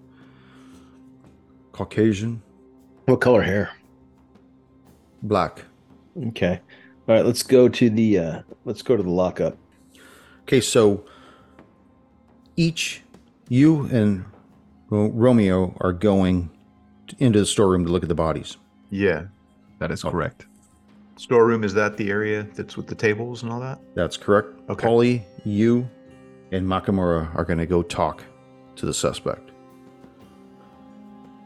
[SPEAKER 1] Caucasian,
[SPEAKER 2] What color hair?
[SPEAKER 1] black.
[SPEAKER 2] Okay. All right, let's go to the uh let's go to the lockup.
[SPEAKER 1] Okay, so Ichi you and Ro- Romeo are going into the storeroom to look at the bodies.
[SPEAKER 3] yeah.
[SPEAKER 4] That is correct.
[SPEAKER 3] Storeroom, is that the area that's with the tables and all that?
[SPEAKER 1] That's correct.
[SPEAKER 3] Okay.
[SPEAKER 1] Polly, you, and Makamura are going to go talk to the suspect.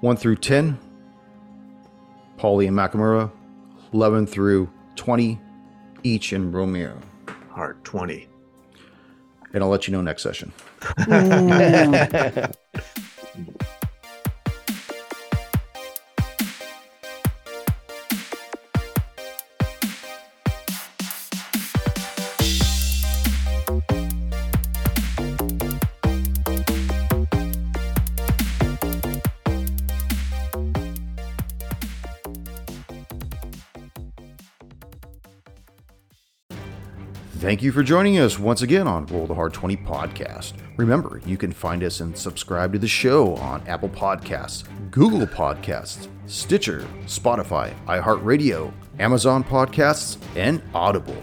[SPEAKER 1] 1 through 10, Polly and Makamura. 11 through 20, Ichi and Romeo.
[SPEAKER 3] Heart 20.
[SPEAKER 1] And I'll let you know next session. Mm. Thank you for joining us once again on Roll the Hard 20 podcast. Remember, you can find us and subscribe to the show on Apple Podcasts, Google Podcasts, Stitcher, Spotify, iHeartRadio, Amazon Podcasts, and Audible.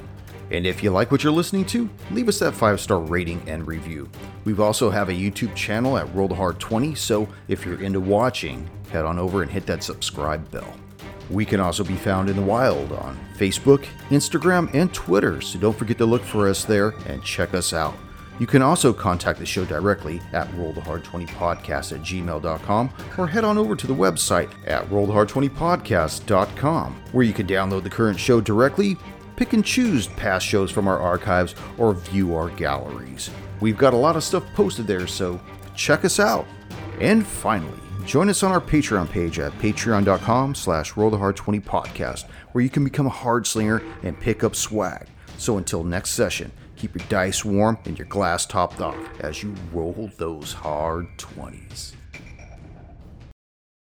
[SPEAKER 1] And if you like what you're listening to, leave us that five star rating and review. We've also have a YouTube channel at Roll the Hard 20, so if you're into watching, head on over and hit that subscribe bell. We can also be found in the wild on Facebook, Instagram, and Twitter, so don't forget to look for us there and check us out. You can also contact the show directly at rollthehard20podcast at gmail.com or head on over to the website at rollthehard20podcast.com where you can download the current show directly, pick and choose past shows from our archives, or view our galleries. We've got a lot of stuff posted there, so check us out. And finally, join us on our Patreon page at patreon.com slash rollthehard20podcast, where you can become a hard slinger and pick up swag. So until next session, keep your dice warm and your glass topped off as you roll those hard 20s.